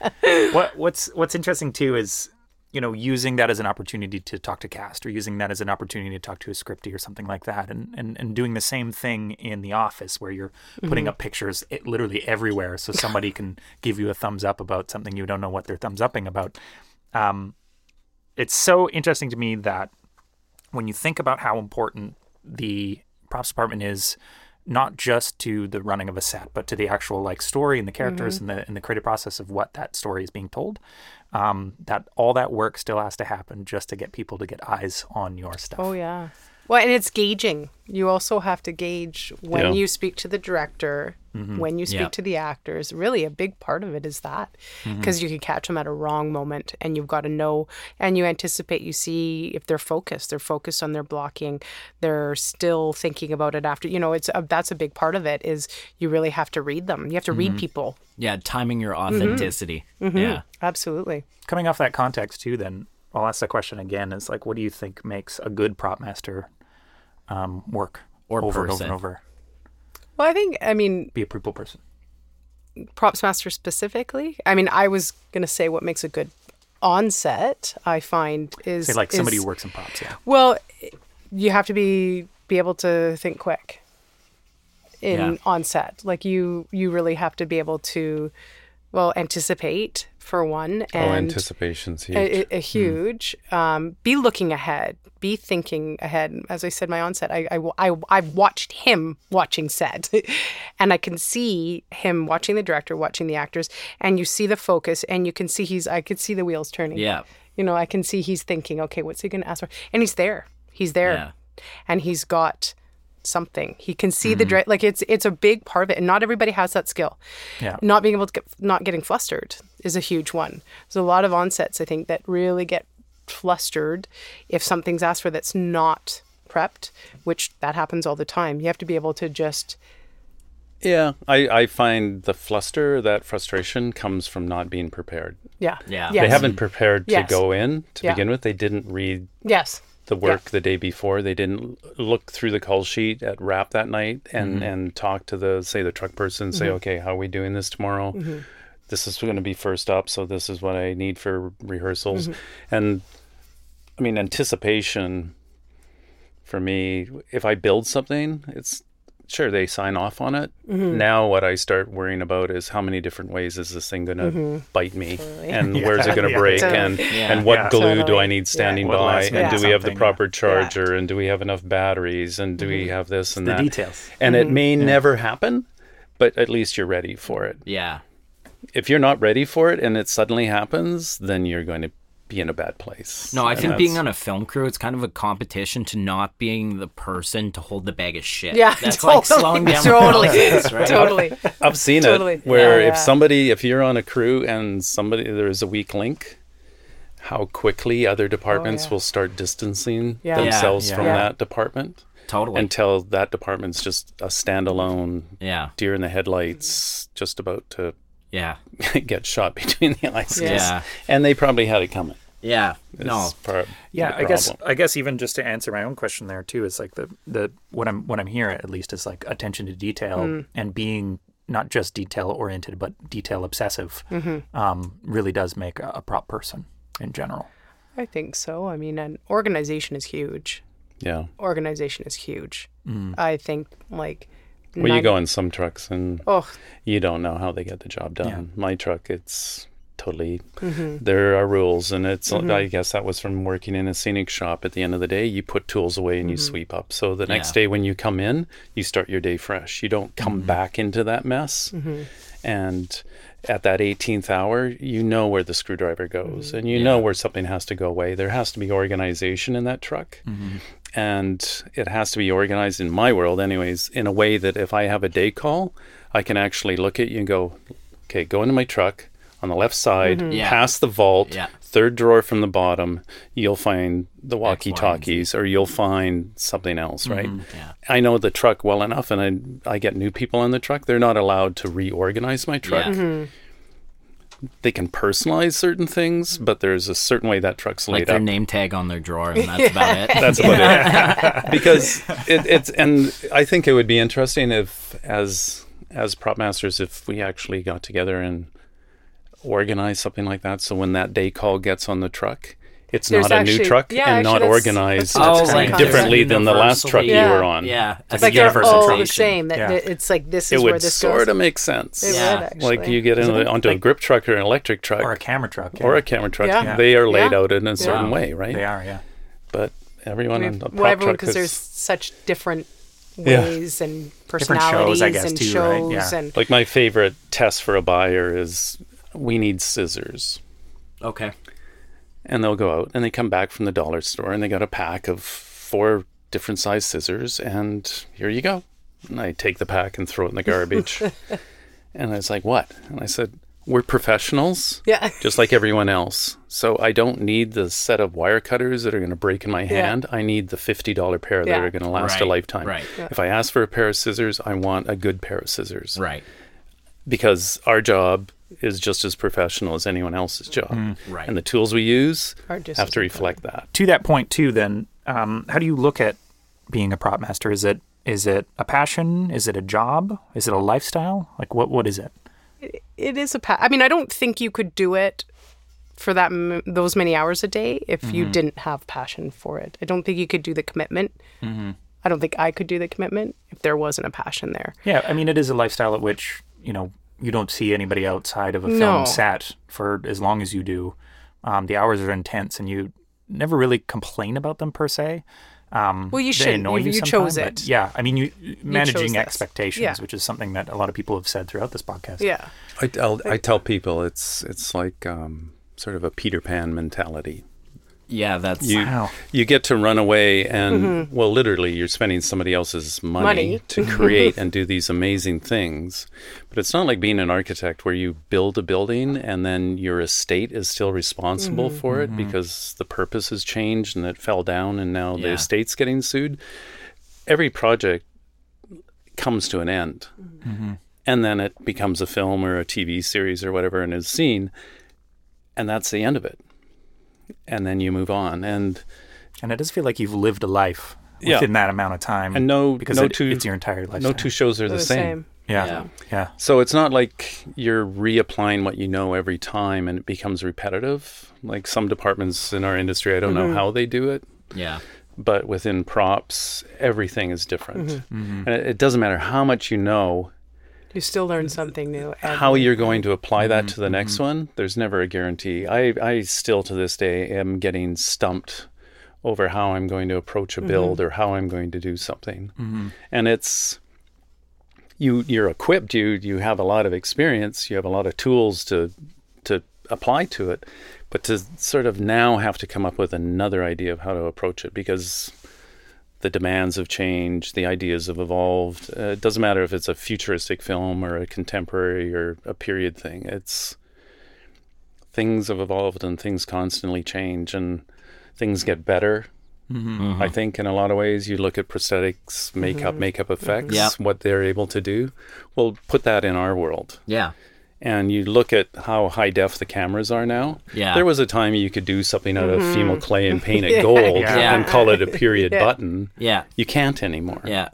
A: part, yeah. What what's what's interesting too is you know using that as an opportunity to talk to cast or using that as an opportunity to talk to a scripty or something like that. And and, and doing the same thing in the office where you're putting up pictures literally everywhere. So somebody can give you a thumbs up about something you don't know what they're thumbs upping about. Um, it's so interesting to me that when you think about how important the props department is
F: not just to the running of a set, but to the actual like story and the characters and the and the creative process of what that story is being told. Um, that all that work still has to happen just to get people to get eyes on your stuff.
C: Oh yeah. Well, and it's gauging. You also have to gauge when
D: Yeah.
C: you speak to the director, mm-hmm. when you speak
B: Yeah.
C: to the actors. Really, a big part of it is that mm-hmm. because you can catch them at a wrong moment, and you've got to know and you anticipate. You see if they're focused. They're focused on their blocking. They're still thinking about it after. You know, it's a, that's a big part of it. Is you really have to read them. You have to read mm-hmm. people.
B: Yeah, timing your authenticity. Yeah.
C: Absolutely.
F: Coming off that context too, then I'll ask the question again: Is like, what do you think makes a good prop master um, work
B: Or
F: over and over
B: person.
F: and over?
C: Well, I think. I mean,
F: Be a people person.
C: props master specifically. I mean, I was gonna say what makes a good onset. I find is
F: Say like somebody who works in props. Yeah.
C: Well, you have to be be able to think quick in
B: Yeah.
C: on set. Like you you really have to be able to well anticipate for one and
D: anticipation's huge.
C: a, a- a huge um, be looking ahead be thinking ahead as i said my onset I, I, I, i've watched him watching set (laughs) and i can see him watching the director watching the actors and you see the focus and you can see he's i could see the wheels turning
B: Yeah.
C: you know i can see he's thinking okay what's he going to ask for and he's there he's there
B: Yeah.
C: and he's got something he can see the hmm. direct like it's it's a big part of it and not everybody has that skill
F: Yeah.
C: not being able to get not getting flustered is a huge one there's a lot of onsets i think that really get flustered if something's asked for that's not prepped which that happens all the time you have to be able to just
D: yeah, I, I find the fluster, that frustration comes from not being prepared.
C: yeah
B: Yeah.
C: yes.
D: They haven't prepared to
C: Yes.
D: go in to
C: Yeah.
D: begin with. They didn't read
C: yes
D: the work the day before. They didn't look through the call sheet at wrap that night and mm-hmm. and talk to the say the truck person. Say, mm-hmm. okay, how are we doing this tomorrow? Mm-hmm. This is going to be first up, so this is what I need for rehearsals. And I mean, anticipation for me. If I build something, it's sure they sign off on it. Mm-hmm. Now, what I start worrying about is how many different ways is this thing going to mm-hmm. bite me, and (laughs) where's it going to
F: Yeah.
D: break,
C: Totally.
D: and
B: Yeah.
D: and what
F: Yeah.
D: glue do I need standing
F: What
D: by, and do we have the proper charger, and do we have enough batteries, and do we mm-hmm. have this and
F: the
D: that?
F: details.
D: And it may never happen, but at least you're ready for it.
B: Yeah.
D: If you're not ready for it and it suddenly happens, then you're going to be in a bad place.
B: No, I
D: And
B: think being on a film crew, it's kind of a competition to not being the person to hold the bag of shit.
C: Yeah,
B: That's
C: totally.
B: like slowing down the
C: Totally.
B: process, right?
C: totally
D: I've seen
C: Totally.
D: it where
C: Yeah,
D: if
C: yeah.
D: somebody, if you're on a crew and somebody there's a weak link, how quickly other departments oh,
C: yeah.
D: will start distancing
C: Yeah.
D: themselves
F: Yeah,
D: from
C: yeah.
D: that department
B: Totally.
D: until that department's just a standalone
B: yeah.
D: deer in the headlights, just about to
B: Yeah. (laughs)
D: get shot between the eyes.
B: Yeah.
D: and they probably had it coming.
B: Yeah.
D: Is
B: No.
D: part
F: Yeah, I guess. I guess even just to answer my own question there too is like the the what I'm what I'm hearing at least is like attention to detail mm. and being not just detail oriented but detail obsessive mm-hmm. um, really does make a, a prop person in general.
C: i think so i mean an organization is huge
D: Yeah.
C: organization is huge mm. i think like
D: Well, you go in some trucks and
C: oh
D: you don't know how they get the job done.
F: Yeah.
D: My truck, it's totally
C: Mm-hmm.
D: there are rules, and it's I guess that was from working in a scenic shop. At the end of the day, you put tools away and you
C: Mm-hmm.
D: sweep up. So the next
B: Yeah.
D: day when you come in, you start your day fresh. You don't come
C: Mm-hmm.
D: back into that mess, and at that 18th hour, you know where the screwdriver goes,
C: Mm-hmm.
D: and you know where something has to go away. There has to be organization in that truck and it has to be organized in my world anyways in a way that if i have a day call i can actually look at you and go okay go into my truck on the left side
B: Yeah.
D: past the vault
B: Yeah.
D: Third drawer from the bottom you'll find the walkie talkies or you'll find something else mm-hmm. right
B: Yeah.
D: i know the truck well enough and I, I get new people in the truck they're not allowed to reorganize my truck
B: Yeah.
D: they can personalize certain things mm-hmm. but there's a certain way that truck's laid Like
B: their
D: up
B: name tag on their drawer, and (laughs) that's about it. (laughs)
D: that's about it. (laughs) because it, it's and I think it would be interesting if, as as prop masters, if we actually got together and organized something like that. So when that day call gets on the truck, it's
C: There's
D: not a new truck
C: yeah,
D: and not
C: actually, that's-
D: organized
C: that's-
B: Oh,
C: that's
B: like
C: kinda
D: differently than the last truck you were on.
B: Yeah.
C: It's like they're
F: universal
C: all the
F: transition.
C: same. That
F: Yeah.
C: that it's like this
D: It
C: is where
D: would
C: this
D: sort
C: goes.
D: of make sense.
C: It
B: Yeah.
C: would actually.
D: Like you get into the, onto a grip truck or an electric truck
F: Or a camera truck.
D: or
F: yeah.
D: a camera truck.
C: Yeah.
D: They are laid
C: Yeah.
D: out in a certain way, right?
F: They are, yeah.
D: But everyone
C: We-
D: on a
C: well, everyone
D: truck
C: because there's such different
D: Yeah.
C: ways and
F: Different shows,
C: personalities
F: I guess,
C: and
F: too, right?
C: shows
F: Yeah.
C: and
D: Like my favorite test for a buyer is we need scissors.
B: Okay.
D: And they'll go out and they come back from the dollar store and they got a pack of four different size scissors and here you go. And I take the pack and throw it in the garbage. (laughs) and I was like, what? And I said, we're professionals.
C: yeah.
D: just like everyone else. So I don't need the set of wire cutters that are going to break in my
C: Yeah.
D: hand. I need the $50 pair that are going to last a lifetime.
B: right.
C: Yeah.
D: If I ask for a pair of scissors, I want a good pair of scissors
B: Right.
D: because our job is just as professional as anyone else's job. Mm.
B: Right.
D: And the tools we use
C: just
D: have
C: as
D: to
C: important.
D: reflect that.
F: to that point too then um, how do you look at being a prop master is it is it a passion is it a job is it a lifestyle like what what is it
C: it is a pa- I mean, I don't think you could do it for that m- those many hours a day if you mm-hmm. didn't have passion for it. I don't think you could do the commitment. Mm-hmm. I don't think I could do the commitment if there wasn't a passion there.
F: yeah i mean it is a lifestyle at which you know you don't see anybody outside of a film
C: No.
F: set for as long as you do um, the hours are intense and you never really complain about them per se um,
C: Well, you shouldn't. You-
F: you,
C: you chose it.
F: yeah i mean you managing
C: this.
F: expectations
C: Yeah.
F: which is something that a lot of people have said throughout this podcast
C: Yeah.
D: I, I'll, I tell people it's it's like um, sort of a Peter Pan mentality.
B: Yeah, that's
D: You
F: Wow.
D: you get to run away and mm-hmm. well literally you're spending somebody else's money,
C: Money.
D: to (laughs) create and do these amazing things. But it's not like being an architect where you build a building and then your estate is still responsible mm-hmm. for it mm-hmm. because the purpose has changed and it fell down and now the estate's getting sued. Every project comes to an end. And then it becomes a film or a TV series or whatever and is seen and that's the end of it. And then you move on and
F: and it does feel like you've lived a life
D: Yeah.
F: within that amount of time
D: and no
F: because
D: no
F: it,
D: two
F: it's your entire life
D: no two shows are the,
C: The
D: same.
C: same.
F: yeah
B: Yeah.
F: yeah
D: So it's not like you're reapplying what you know every time and it becomes repetitive. Like some departments in our industry, I don't know how they do it,
B: yeah.
D: but within props, everything is different.
F: Mm-hmm.
D: And it, it doesn't matter how much you know,
C: You still learn something new.
D: how you're going to apply that
F: Mm-hmm.
D: to the mm-hmm, next mm-hmm. one. There's never a guarantee. I, I still to this day am getting stumped over how I'm going to approach a mm-hmm. build or how I'm going to do something. And it's you you're equipped, you you have a lot of experience, you have a lot of tools to to apply to it, but to sort of now have to come up with another idea of how to approach it because the demands have changed, the ideas have evolved. Uh, it doesn't matter if it's a futuristic film or a contemporary or a period thing. It's things have evolved and things constantly change and things get better. Mm-hmm. Mm-hmm. I think in a lot of ways, you look at prosthetics, makeup, mm-hmm. makeup effects,
B: Yeah.
D: what they're able to do. We'll put that in our world
B: Yeah.
D: And you look at how high def the cameras are now.
B: Yeah.
D: There was a time you could do something out of mm-hmm. Fimo clay and paint it (laughs) gold
F: Yeah.
D: and call it a period
C: Yeah.
D: button.
B: Yeah.
D: You can't anymore.
B: Yeah.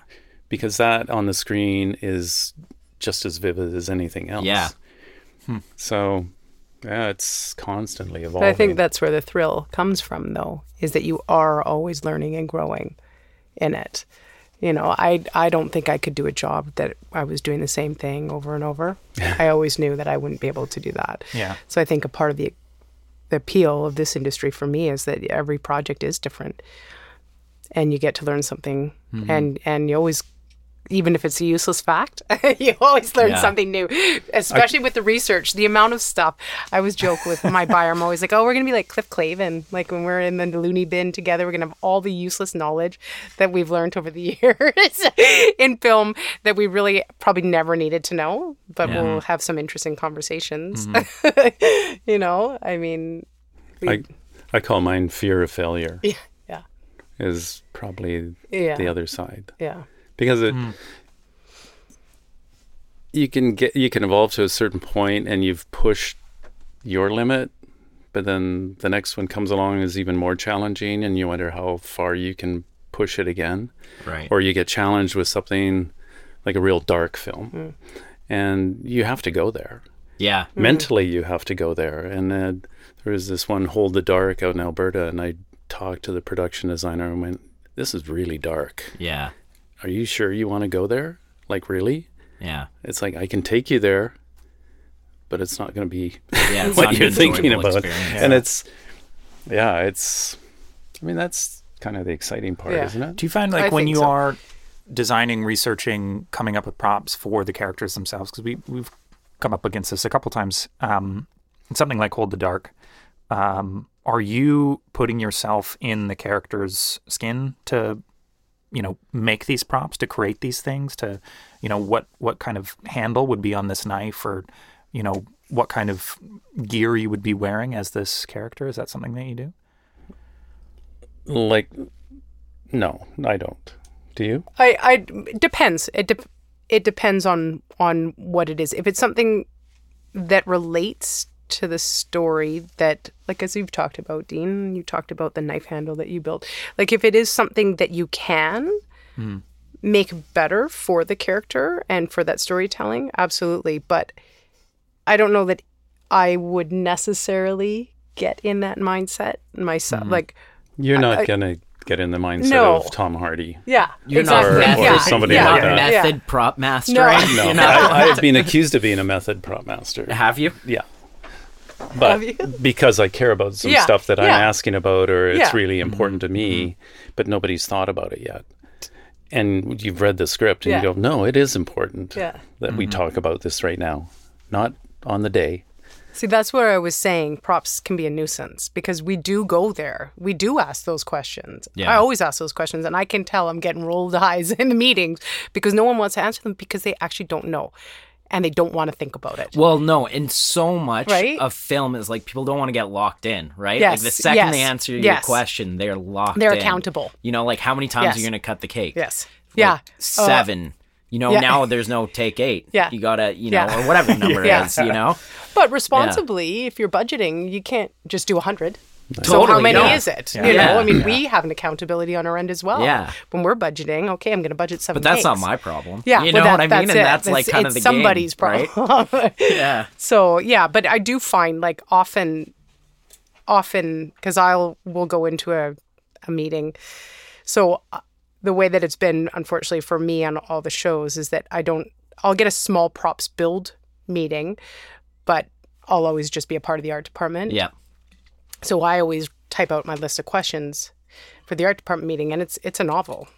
D: Because that on the screen is just as vivid as anything else.
B: Yeah. Hmm.
D: So, yeah, it's constantly evolving.
C: But
D: evolving.
C: I think that's where the thrill comes from, though, is that you are always learning and growing in it. You know, I I don't think I could do a job that I was doing the same thing over and over. I always knew that I wouldn't be able to do that.
F: Yeah.
C: So I think a part of the the appeal of this industry for me is that every project is different, and you get to learn something, mm-hmm. and and you always. Even if it's a useless fact, (laughs) you always learn
B: Yeah.
C: something new, especially with the research. The amount of stuff I was joke with my buyer. I'm always like, "Oh, we're gonna be like Cliff Clavin. Like when we're in the loony bin together, we're gonna have all the useless knowledge that we've learned over the (laughs) years in film that we really probably never needed to know, but
B: Yeah.
C: we'll have some interesting conversations.
F: Mm-hmm. (laughs)
C: you know, I mean, we-
D: I, I call mine fear of failure,
C: yeah, yeah,
D: is probably
C: yeah,
D: the other side.
C: yeah,
D: because it hmm. you can get you can evolve to a certain point and you've pushed your limit but then the next one comes along and is even more challenging and you wonder how far you can push it again.
B: Right.
D: or you get challenged with something like a real dark film. Hmm. And you have to go there.
B: Yeah. Hmm.
D: mentally you have to go there. And uh, there was this one hold the dark out in alberta and i talked to the production designer and went this is really dark.
B: Yeah.
D: Are you sure you want to go there? Like, really?
B: Yeah.
D: It's like, I can take you there, but it's not going to be
B: Yeah. (laughs) It's
D: what
B: not
D: you're thinking about.
B: experience.
D: And it's, yeah, it's, I mean, that's kind of the exciting part,
C: Yeah.
D: isn't it?
F: Do you find like
C: I
F: when you
C: so.
F: are designing, researching, coming up with props for the characters themselves? Because we we've come up against this a couple times. Um, in something like Hold the Dark, um, are you putting yourself in the character's skin to, you know, make these props to create these things? To, you know, what what kind of handle would be on this knife, or, you know, what kind of gear you would be wearing as this character? Is that something that you do?
D: Like, no, I don't. Do you?
C: I, I depends. It de- it depends on on what it is. If it's something that relates to the story that like as you've talked about Dean, you talked about the knife handle that you built. Like if it is something that you can
F: Mm.
C: make better for the character and for that storytelling, absolutely. But I don't know that I would necessarily get in that mindset myself. Like
D: You're not
C: I-
D: gonna get in the mindset
C: No.
D: of Tom Hardy.
C: yeah,
B: You're
C: exactly.
B: not
D: Or-
B: method,
D: or
C: yeah.
D: somebody
C: yeah.
D: like
B: not
D: that.
C: Yeah.
B: method prop master.
C: No.
D: No, (laughs) I, I've been accused of being a method prop master.
B: Have you?
D: Yeah. But
C: Have you? (laughs)
D: because I care about some
C: Yeah,
D: stuff that I'm asking about or it's
C: Yeah.
D: really important to me, mm-hmm. but nobody's thought about it yet. And you've read the script and
C: Yeah.
D: you go, no, it is important
C: Yeah.
D: that we mm-hmm. talk about this right now, not on the day.
C: See, that's where I was saying props can be a nuisance because we do go there. We do ask those questions.
B: Yeah.
C: I always ask those questions, and I can tell I'm getting rolled eyes (laughs) in the meetings because no one wants to answer them because they actually don't know and they don't want to think about it.
B: Well, no, and so much
C: Right?
B: of film is like people don't want to get locked in, right?
C: Yes,
B: Like the second they answer your
C: yes.
B: question, they're locked
C: They're
B: in.
C: accountable.
B: You know, like how many times
C: Yes.
B: are you going to cut the cake?
C: Yes.
B: Like,
C: yeah. Uh,
B: Seven. you know,
C: yeah.
B: now there's no take eight.
C: Yeah.
B: You got to, you know,
C: Yeah.
B: or whatever (laughs) number
C: Yeah.
B: it is, you know?
C: But responsibly, if you're budgeting, you can't just do 100. So how many
B: no.
C: is it?
F: Yeah.
C: You know,
B: Yeah.
C: I mean, we have an accountability on our end as well.
B: Yeah.
C: When we're budgeting, okay, I'm going to budget seven
B: But that's not my problem.
C: Yeah,
B: You
C: well,
B: know
C: that-
B: what I mean?
C: that's
B: and
C: it.
B: that's like
C: It's-
B: kind
C: it's
B: of the game,
C: somebody's
B: right?
C: problem. (laughs)
B: Yeah.
C: So yeah, but I do find like often, often because I'll we'll go into a a meeting. So uh, the way that it's been, unfortunately for me on all the shows, is that I don't. I'll get a small props build meeting, but I'll always just be a part of the art department.
B: Yeah.
C: So I always type out my list of questions for the art department meeting, and it's it's a novel.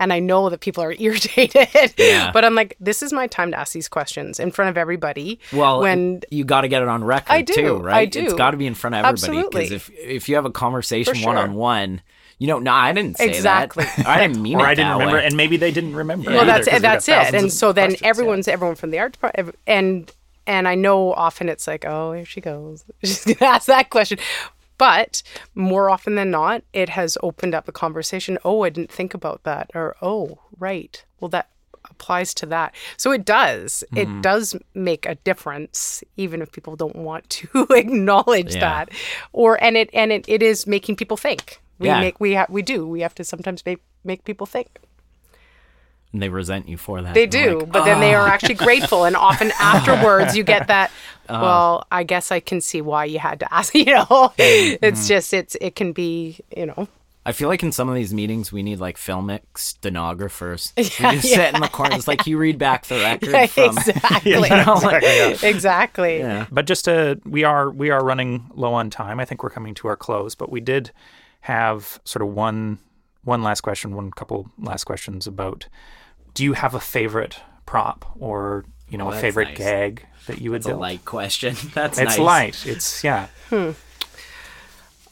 C: And I know that people are (laughs) irritated,
B: Yeah.
C: but I'm like, this is my time to ask these questions in front of everybody.
B: Well,
C: when
B: you got to get it on record
C: I do,
B: too, right?
C: I do.
B: It's got to be in front of everybody
C: Absolutely.
B: because if if you have a conversation one on one, you know, no, I didn't say
C: Exactly.
B: that. (laughs) I didn't mean
F: or
B: it
F: I didn't
B: that
F: remember,
B: way.
F: and maybe they didn't remember.
B: Yeah.
C: well,
F: either,
C: that's
F: 'cause
C: that's it. And so then
F: questions, yeah.
C: everyone's everyone from the art department, and and I know often it's like, oh, here she goes. (laughs) She's gonna ask that question. But more often than not, it has opened up a conversation. Oh, I didn't think about that. Or, oh, right. Well, that applies to that. So it does.
B: Mm-hmm.
C: It does make a difference, even if people don't want to (laughs) acknowledge
B: Yeah.
C: that. Or and it and it, it is making people think. We
B: Yeah.
C: make we ha- we do. We have to sometimes make make people think.
B: And they resent you for that.
C: They do,
B: like,
C: but then they are actually grateful, and often (laughs) afterwards you get that. (laughs)
B: Uh-huh.
C: Well, I guess I can see why you had to ask. (laughs) You know,
B: Mm-hmm.
C: it's just it's it can be you know.
B: I feel like in some of these meetings we need like filmic stenographers. we
C: Yeah,
B: just sit in the corner. It's like you read back the record from.
C: exactly,
B: You know, like-
C: exactly.
B: yeah.
F: But just to we are we are running low on time. I think we're coming to our close, but we did have sort of one one last question, one couple last questions about do you have a favorite prop or you know
B: Oh,
F: a favorite
B: nice.
F: gag that you would
B: It's a light question. (laughs) That's
F: it's
B: nice.
F: light. It's yeah.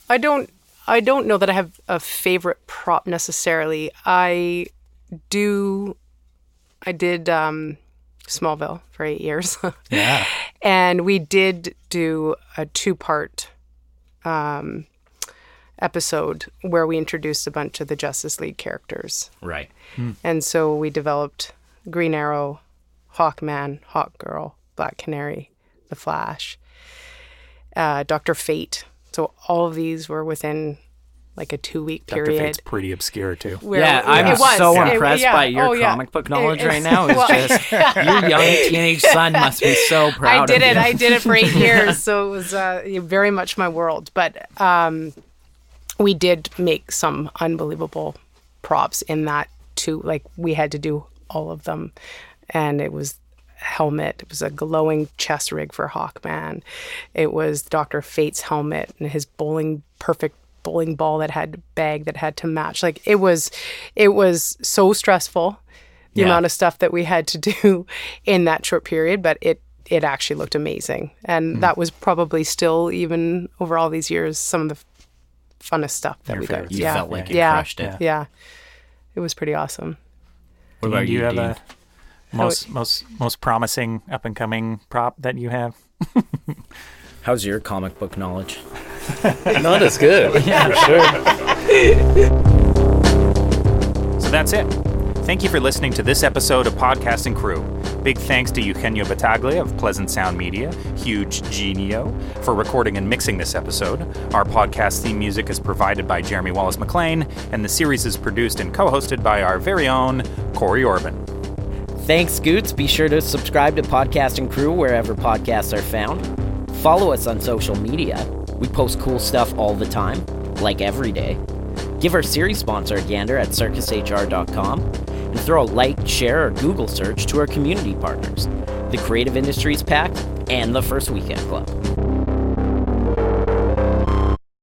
C: I don't I don't know that I have a favorite prop necessarily. I do I did um Smallville for 8 years. (laughs)
F: Yeah.
C: and we did do a two-part um episode where we introduced a bunch of the Justice League characters.
B: Right.
C: And so we developed Green Arrow, Hawkman, Hawkgirl, Black Canary, The Flash, uh, Doctor Fate. So all of these were within like a two week period. Dr.
F: Fate's pretty obscure too.
C: where-
B: yeah, I'm
C: it was.
B: so
C: It-
B: impressed
C: yeah.
B: by your
C: Oh, yeah.
B: comic book knowledge
C: It-
B: right now. It's
C: well,
B: just (laughs) your young teenage son must be so proud.
C: I did
B: of
C: it.
B: you.
C: I did it for eight (laughs) years, so it was uh, very much my world. But um, we did make some unbelievable props in that too. Like we had to do all of them, and it was helmet. It was a glowing chest rig for Hawkman. It was Doctor Fate's helmet and his bowling perfect bowling ball that had bag that had to match. Like it was, it was so stressful the
G: Yeah.
C: amount of stuff that we had to do (laughs) in that short period, but it it actually looked amazing, and
G: Hmm.
C: that was probably still even over all these years some of the funnest stuff that
G: Your
C: we got.
G: favorites.
H: You
C: yeah,
H: felt like you
C: yeah,
H: crushed it.
C: yeah. It was pretty awesome.
H: What
G: Dean,
H: about
G: do you,
H: you,
G: have
H: Dean?
G: a most most most promising up and coming prop that you have? (laughs)
B: How's your comic book knowledge? (laughs)
D: Not as good, (laughs) for sure.
A: So that's it. Thank you for listening to this episode of Podcasting Crew. Big thanks to Eugenio Battaglia of Pleasant Sound Media, Huge Genio, for recording and mixing this episode. Our podcast theme music is provided by Jeremy Wallace McLean, and the series is produced and co hosted by our very own Corey Orban.
B: Thanks, Scoots. Be sure to subscribe to Podcasting Crew wherever podcasts are found. Follow us on social media. We post cool stuff all the time, like every day. Give our series sponsor a gander at circushr.com and throw a like, share, or Google search to our community partners, the Creative Industries Pact and the First Weekend Club.